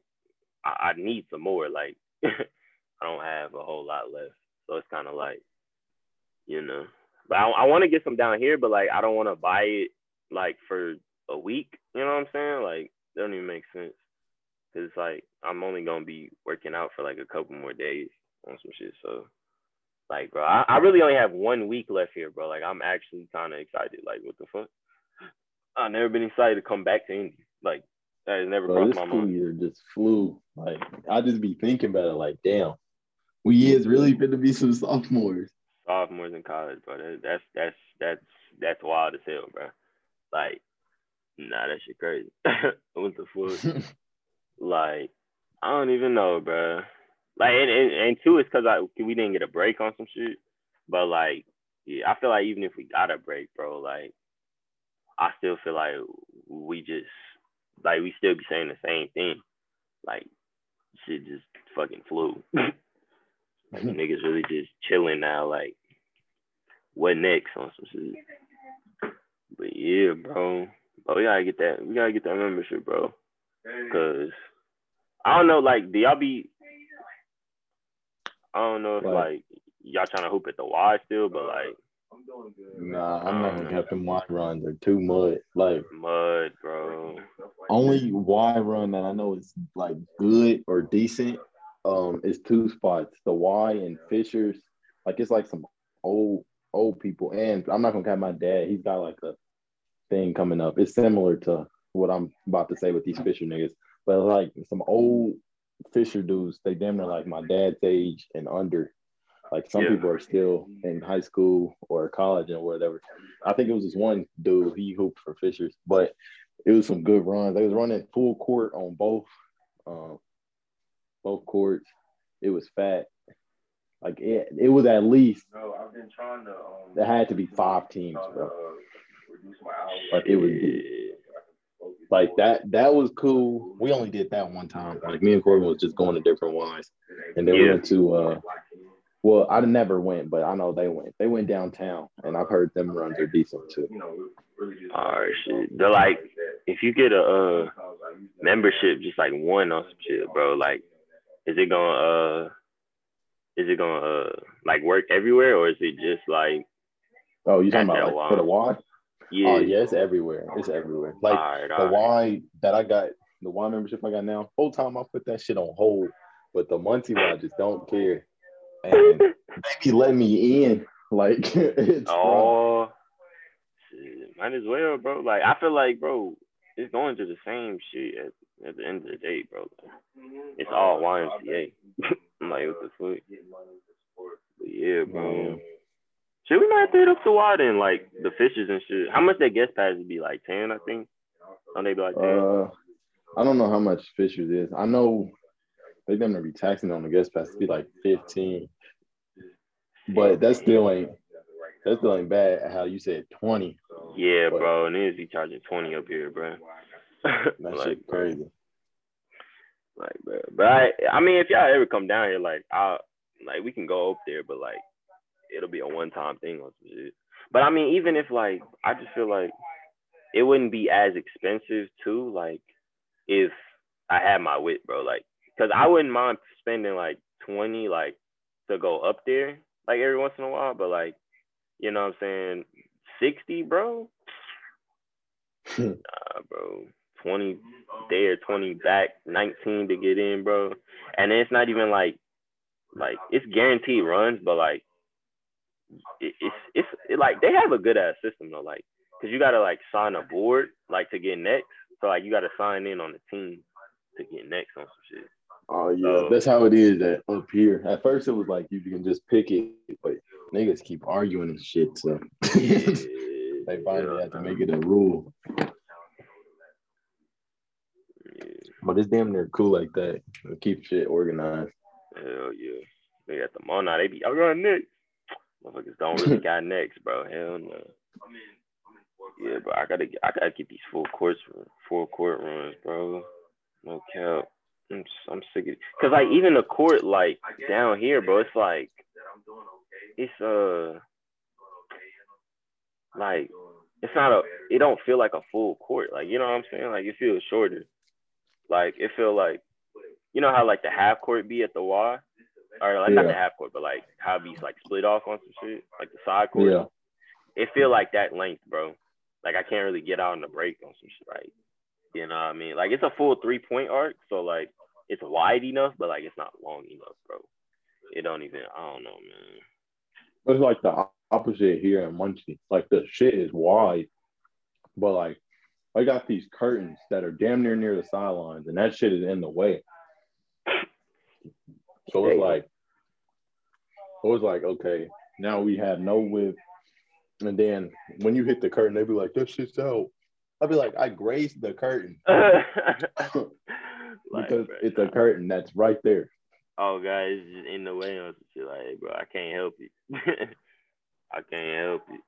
I, I need some more. Like, [LAUGHS] I don't have a whole lot left, so it's kind of like, you know. But I, I want to get some down here, but like, I don't want to buy it like for a week. You know what I'm saying? Like, that don't even make sense. Cause it's like I'm only gonna be working out for like a couple more days on some shit. So, like, bro, I, I really only have one week left here, bro. Like, I'm actually kind of excited. Like, what the fuck? I've never been excited to come back to Indy. Like, that has never bro, crossed my mind. Year just flew. Like, I just be thinking about it. Like, damn, We is really to be some sophomores. Sophomores in college, bro. That's that's that's that's wild as hell, bro. Like, nah, that shit crazy. [LAUGHS] what the fuck? [LAUGHS] like, I don't even know, bro. Like, and, and, and two is because I we didn't get a break on some shit. But like, yeah, I feel like even if we got a break, bro, like, I still feel like we just like we still be saying the same thing. Like, shit just fucking flew. [LAUGHS] like, mm-hmm. niggas really just chilling now. Like, what next on some shit? But yeah, bro. But we gotta get that. We gotta get that membership, bro. Cause I don't know. Like, do y'all be? I don't know if like y'all trying to hoop at the Y still, but like. i'm going Nah, I'm not gonna have them Y runs. They're too mud. Like mud, bro. Only Y run that I know is like good or decent. Um, is two spots. The Y and Fishers. Like it's like some old old people. And I'm not gonna count my dad. He's got like a thing coming up. It's similar to what I'm about to say with these Fisher niggas, but like some old Fisher dudes. They damn near like my dad's age and under. Like some yeah. people are still in high school or college and whatever. I think it was this one dude, he hooped for Fishers, but it was some good runs. They was running full court on both um, both courts. It was fat. Like it, it was at least. No, I've been trying to. Um, there had to be five teams, bro. Uh, like it was. Like that. That was cool. We only did that one time. Like me and Corbin was just going to different ones, and then yeah. we went to. uh well, I never went, but I know they went. They went downtown, and I've heard them runs are decent too. All right, shit. They're like, if you get a uh, membership, just like one on some shit, bro. Like, is it gonna uh, is it gonna uh, like work everywhere, or is it just like? Oh, you talking about like, for the Y? Yeah. Oh, yeah, it's everywhere. It's everywhere. Like right, the right. Y that I got, the Y membership I got now. Whole time I put that shit on hold, but the Monty one I just don't care and they be letting me in. Like, [LAUGHS] oh, shit, might as well, bro. Like, I feel like, bro, it's going to the same shit at, at the end of the day, bro. It's all YMCA. [LAUGHS] I'm like, what the fuck? But yeah, bro. Mm. Should we might hit up to why then, like the Fishers and shit. How much that guest pass would be? Like ten, I think. Don't they be like ten? Uh, I don't know how much Fishers is. I know they are gonna be taxing on the guest pass to be like 15. But that still ain't that still ain't bad how you said 20. Yeah, but, bro. And then be charging 20 up here, bro. [LAUGHS] that like, shit crazy. Like, bro. But I I mean if y'all ever come down here, like I like we can go up there, but like it'll be a one time thing or some shit. But I mean, even if like I just feel like it wouldn't be as expensive too, like if I had my wit, bro. Like Cause I wouldn't mind spending like 20 like to go up there like every once in a while, but like, you know what I'm saying? 60, bro. Hmm. nah, bro. 20 there, 20 back, 19 to get in, bro. And it's not even like like it's guaranteed runs, but like it, it's it's it, like they have a good ass system though, like because you gotta like sign a board like to get next. So like you gotta sign in on the team to get next on some shit. Oh yeah, that's how it is at, up here. At first, it was like you can just pick it, but niggas keep arguing and shit. So [LAUGHS] they finally had to make it a rule. But it's damn near cool like that. keep shit organized. Hell yeah. They got the now. They be oh, I'm going next. Motherfuckers don't really got next, bro. Hell no. Yeah, but I gotta I gotta get these full courts full court runs, bro. No cap. I'm, I'm sick of it. Cause like even the court like down here, bro, it's like it's uh like it's not a it don't feel like a full court. Like you know what I'm saying? Like it feels shorter. Like it feel like you know how like the half court be at the Y? Or like yeah. not the half court, but like how be like split off on some shit, like the side court. Yeah. It feel like that length, bro. Like I can't really get out on the break on some shit, right? You know what I mean? Like it's a full three point arc, so like it's wide enough, but like it's not long enough, bro. It don't even. I don't know, man. It's like the opposite here in Muncie. Like the shit is wide, but like I got these curtains that are damn near near the sidelines, and that shit is in the way. So it's like it was like, okay, now we have no whip. And then when you hit the curtain, they'd be like, that shit's out. I'd be like, I grazed the curtain. [LAUGHS] because like, it's a curtain that's right there. Oh, guys, just in the way on shit. Like, hey, bro, I can't help you. [LAUGHS] I can't help you.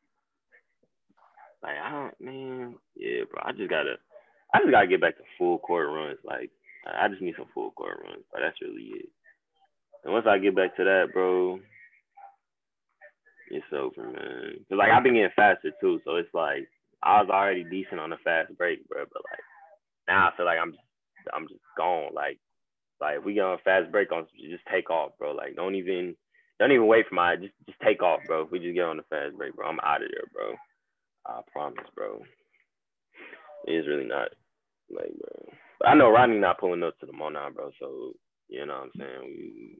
Like, I don't, man, yeah, bro. I just gotta, I just gotta get back to full court runs. Like, I just need some full court runs, but that's really it. And once I get back to that, bro, it's over, man. Cause like I've been getting faster too, so it's like I was already decent on the fast break, bro. But like now I feel like I'm just I'm just gone. Like like if we get on a fast break on just take off, bro. Like don't even don't even wait for my just just take off, bro. If we just get on the fast break, bro, I'm out of there, bro. I promise, bro. It is really not like, bro. But I know Rodney not pulling up to the Monon, bro. So you know what I'm saying. We,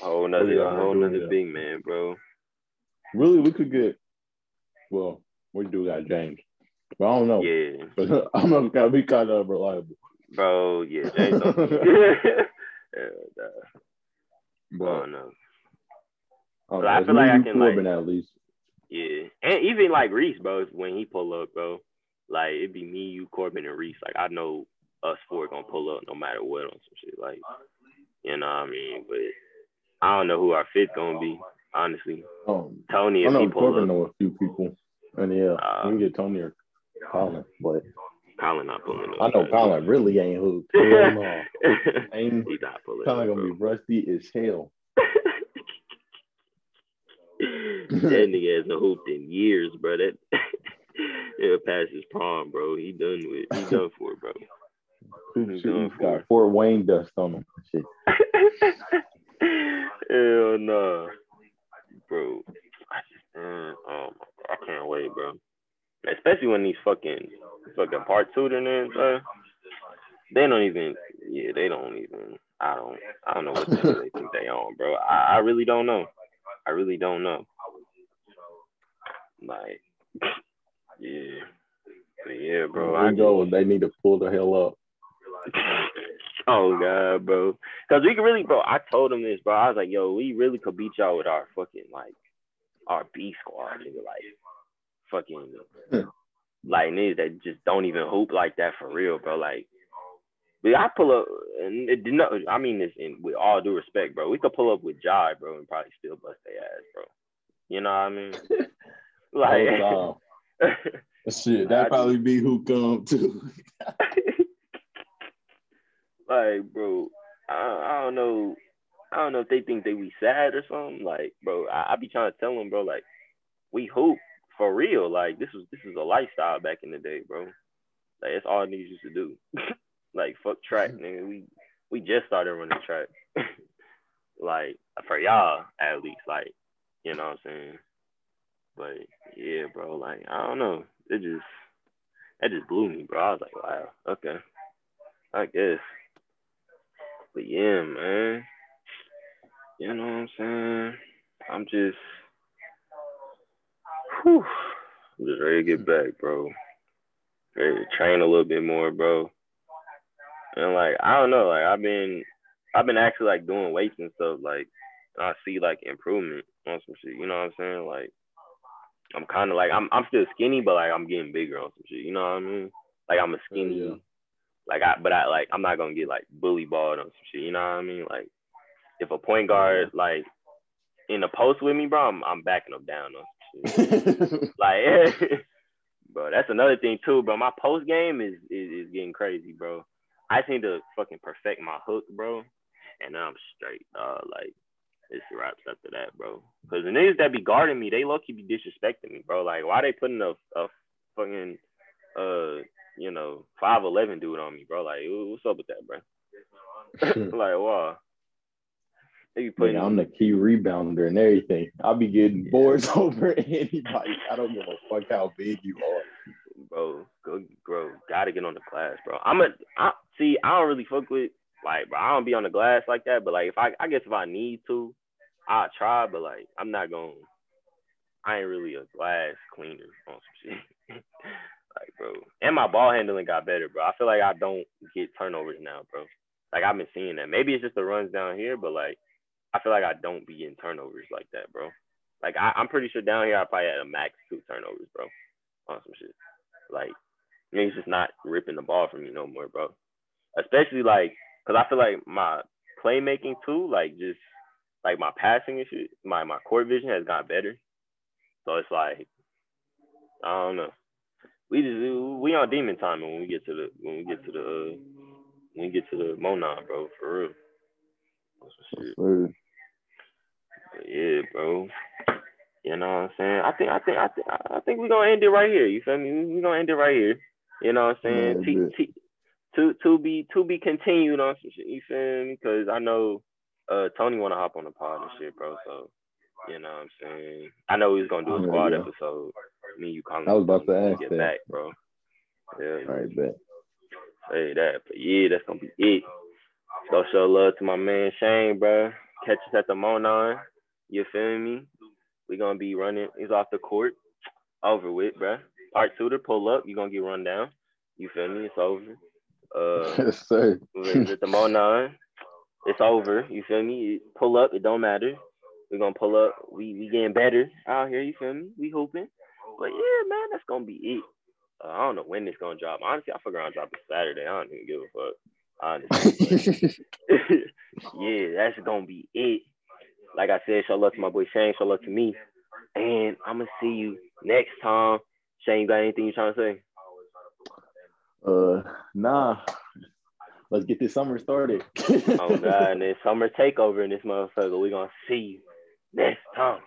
whole [LAUGHS] another, yeah, whole another big man, bro. Really, we could get. Well, we do got James, but I don't know. Yeah, [LAUGHS] but I'm not gonna be kind of reliable. Bro, yeah, James. yeah, [LAUGHS] but, I don't know. But I feel like I can like at least. Yeah, and even like Reese, bro, when he pull up, bro, like it'd be me, you, Corbin, and Reese. Like I know us four gonna pull up no matter what on some shit. Like you know what I mean? But I don't know who our fifth gonna be, honestly. Um, Tony, I know Corbin know a few people, and yeah, uh, we can get Tony or Colin, but Colin not pulling up. I know Colin really ain't hooped. [LAUGHS] ain't he not pulling Colin gonna be rusty as hell. [LAUGHS] that nigga hasn't hooped in years, bro. That [LAUGHS] it'll pass his prom, bro. He done with. He done for, bro. Got Fort Wayne dust on him. Shit. [LAUGHS] Hell no, bro. I man, mm, oh I can't wait, bro. Especially when these fucking fucking part tutoring in, bro. They don't even, yeah, they don't even. I don't, I don't know what they think they on, bro. I, I really don't know. I really don't know. Like, [LAUGHS] yeah, but yeah, bro. I go. They need to pull the hell up. Oh god, bro. Cause we could really, bro. I told him this, bro. I was like, yo, we really could beat y'all with our fucking like our B squad, nigga. Like fucking like niggas that just don't even hoop like that for real, bro. Like, but I pull up and it did not. I mean this in with all due respect, bro. We could pull up with Jai, bro, and probably still bust their ass, bro. You know what I mean? [LAUGHS] Oh, like, oh, [LAUGHS] shit, that probably be who come too. [LAUGHS] Like, bro, I, I don't know. I don't know if they think they be sad or something. Like, bro, I, I be trying to tell them, bro, like, we hoop for real. Like, this was this is a lifestyle back in the day, bro. Like, it's all niggas used to do. [LAUGHS] like, fuck track, mm-hmm. nigga. We we just started running track. [LAUGHS] like, for y'all at least, like, you know what I'm saying? But yeah, bro, like, I don't know. It just that just blew me, bro. I was like, wow, okay. I guess. But yeah, man. You know what I'm saying? I'm just, whew, I'm just ready to get back, bro. Ready to train a little bit more, bro. And like, I don't know, like I've been, I've been actually like doing weights and stuff, like, I see like improvement on some shit. You know what I'm saying? Like, I'm kind of like I'm, I'm still skinny, but like I'm getting bigger on some shit. You know what I mean? Like I'm a skinny. Like I, but I like I'm not gonna get like bully balled on some shit. You know what I mean? Like if a point guard like in the post with me, bro, I'm, I'm backing them down on shit. [LAUGHS] like, [LAUGHS] bro, that's another thing too, bro. My post game is, is is getting crazy, bro. I need to fucking perfect my hook, bro, and then I'm straight. Uh, like it's wraps after that, bro. Cause the niggas that be guarding me, they low key be disrespecting me, bro. Like, why they putting a, a fucking uh you know, five eleven dude on me, bro. Like, what's up with that, bro? Hmm. [LAUGHS] like, wow. They putting, I'm the key rebounder and everything. I'll be getting yeah. boards [LAUGHS] over anybody. I don't give a fuck how big you are. Bro, go, bro, gotta get on the glass, bro. I'm a, I see. I don't really fuck with like, bro. I don't be on the glass like that. But like, if I, I guess if I need to, I'll try. But like, I'm not gonna. I ain't really a glass cleaner on some shit. And my ball handling got better, bro. I feel like I don't get turnovers now, bro. Like I've been seeing that. Maybe it's just the runs down here, but like I feel like I don't be in turnovers like that, bro. Like I, am pretty sure down here I probably had a max two turnovers, bro, on some shit. Like, you he's just not ripping the ball from me no more, bro. Especially like, cause I feel like my playmaking too, like just like my passing and shit, my my court vision has got better. So it's like, I don't know. We just we on demon time when we get to the when we get to the uh, when we get to the Monon, bro, for real. That's yeah, bro. You know what I'm saying? I think I think I think I think we're gonna end it right here. You feel me? We're gonna end it right here. You know what I'm saying? Yeah, t- t- to to be to be continued on some shit. You feel me? Because I know uh Tony wanna hop on the pod and shit, bro. So you know what I'm saying? I know he's gonna do a squad yeah, episode. Me, you call I was about to ask get that. back, bro. Yeah. All right, bet. Say that, but yeah, that's gonna be it. Go show love to my man Shane, bro. Catch us at the Monon. You feel me? we gonna be running. He's off the court. Over with, bro. Part two to pull up. you gonna get run down. You feel me? It's over. Uh, [LAUGHS] yes, sir. with the Monon, it's over. You feel me? Pull up. It don't matter. We're gonna pull up. We we getting better out here. You feel me? We hooping. But yeah, man, that's gonna be it. Uh, I don't know when it's gonna drop. Honestly, I figure I'll drop it Saturday. I don't even give a fuck. Honestly, [LAUGHS] [LAUGHS] yeah, that's gonna be it. Like I said, show love to my boy Shane. Show love to me, and I'm gonna see you next time. Shane, you got anything you trying to say? Uh, nah. Let's get this summer started. oh God, [LAUGHS] and this summer takeover in this motherfucker. We gonna see you next time.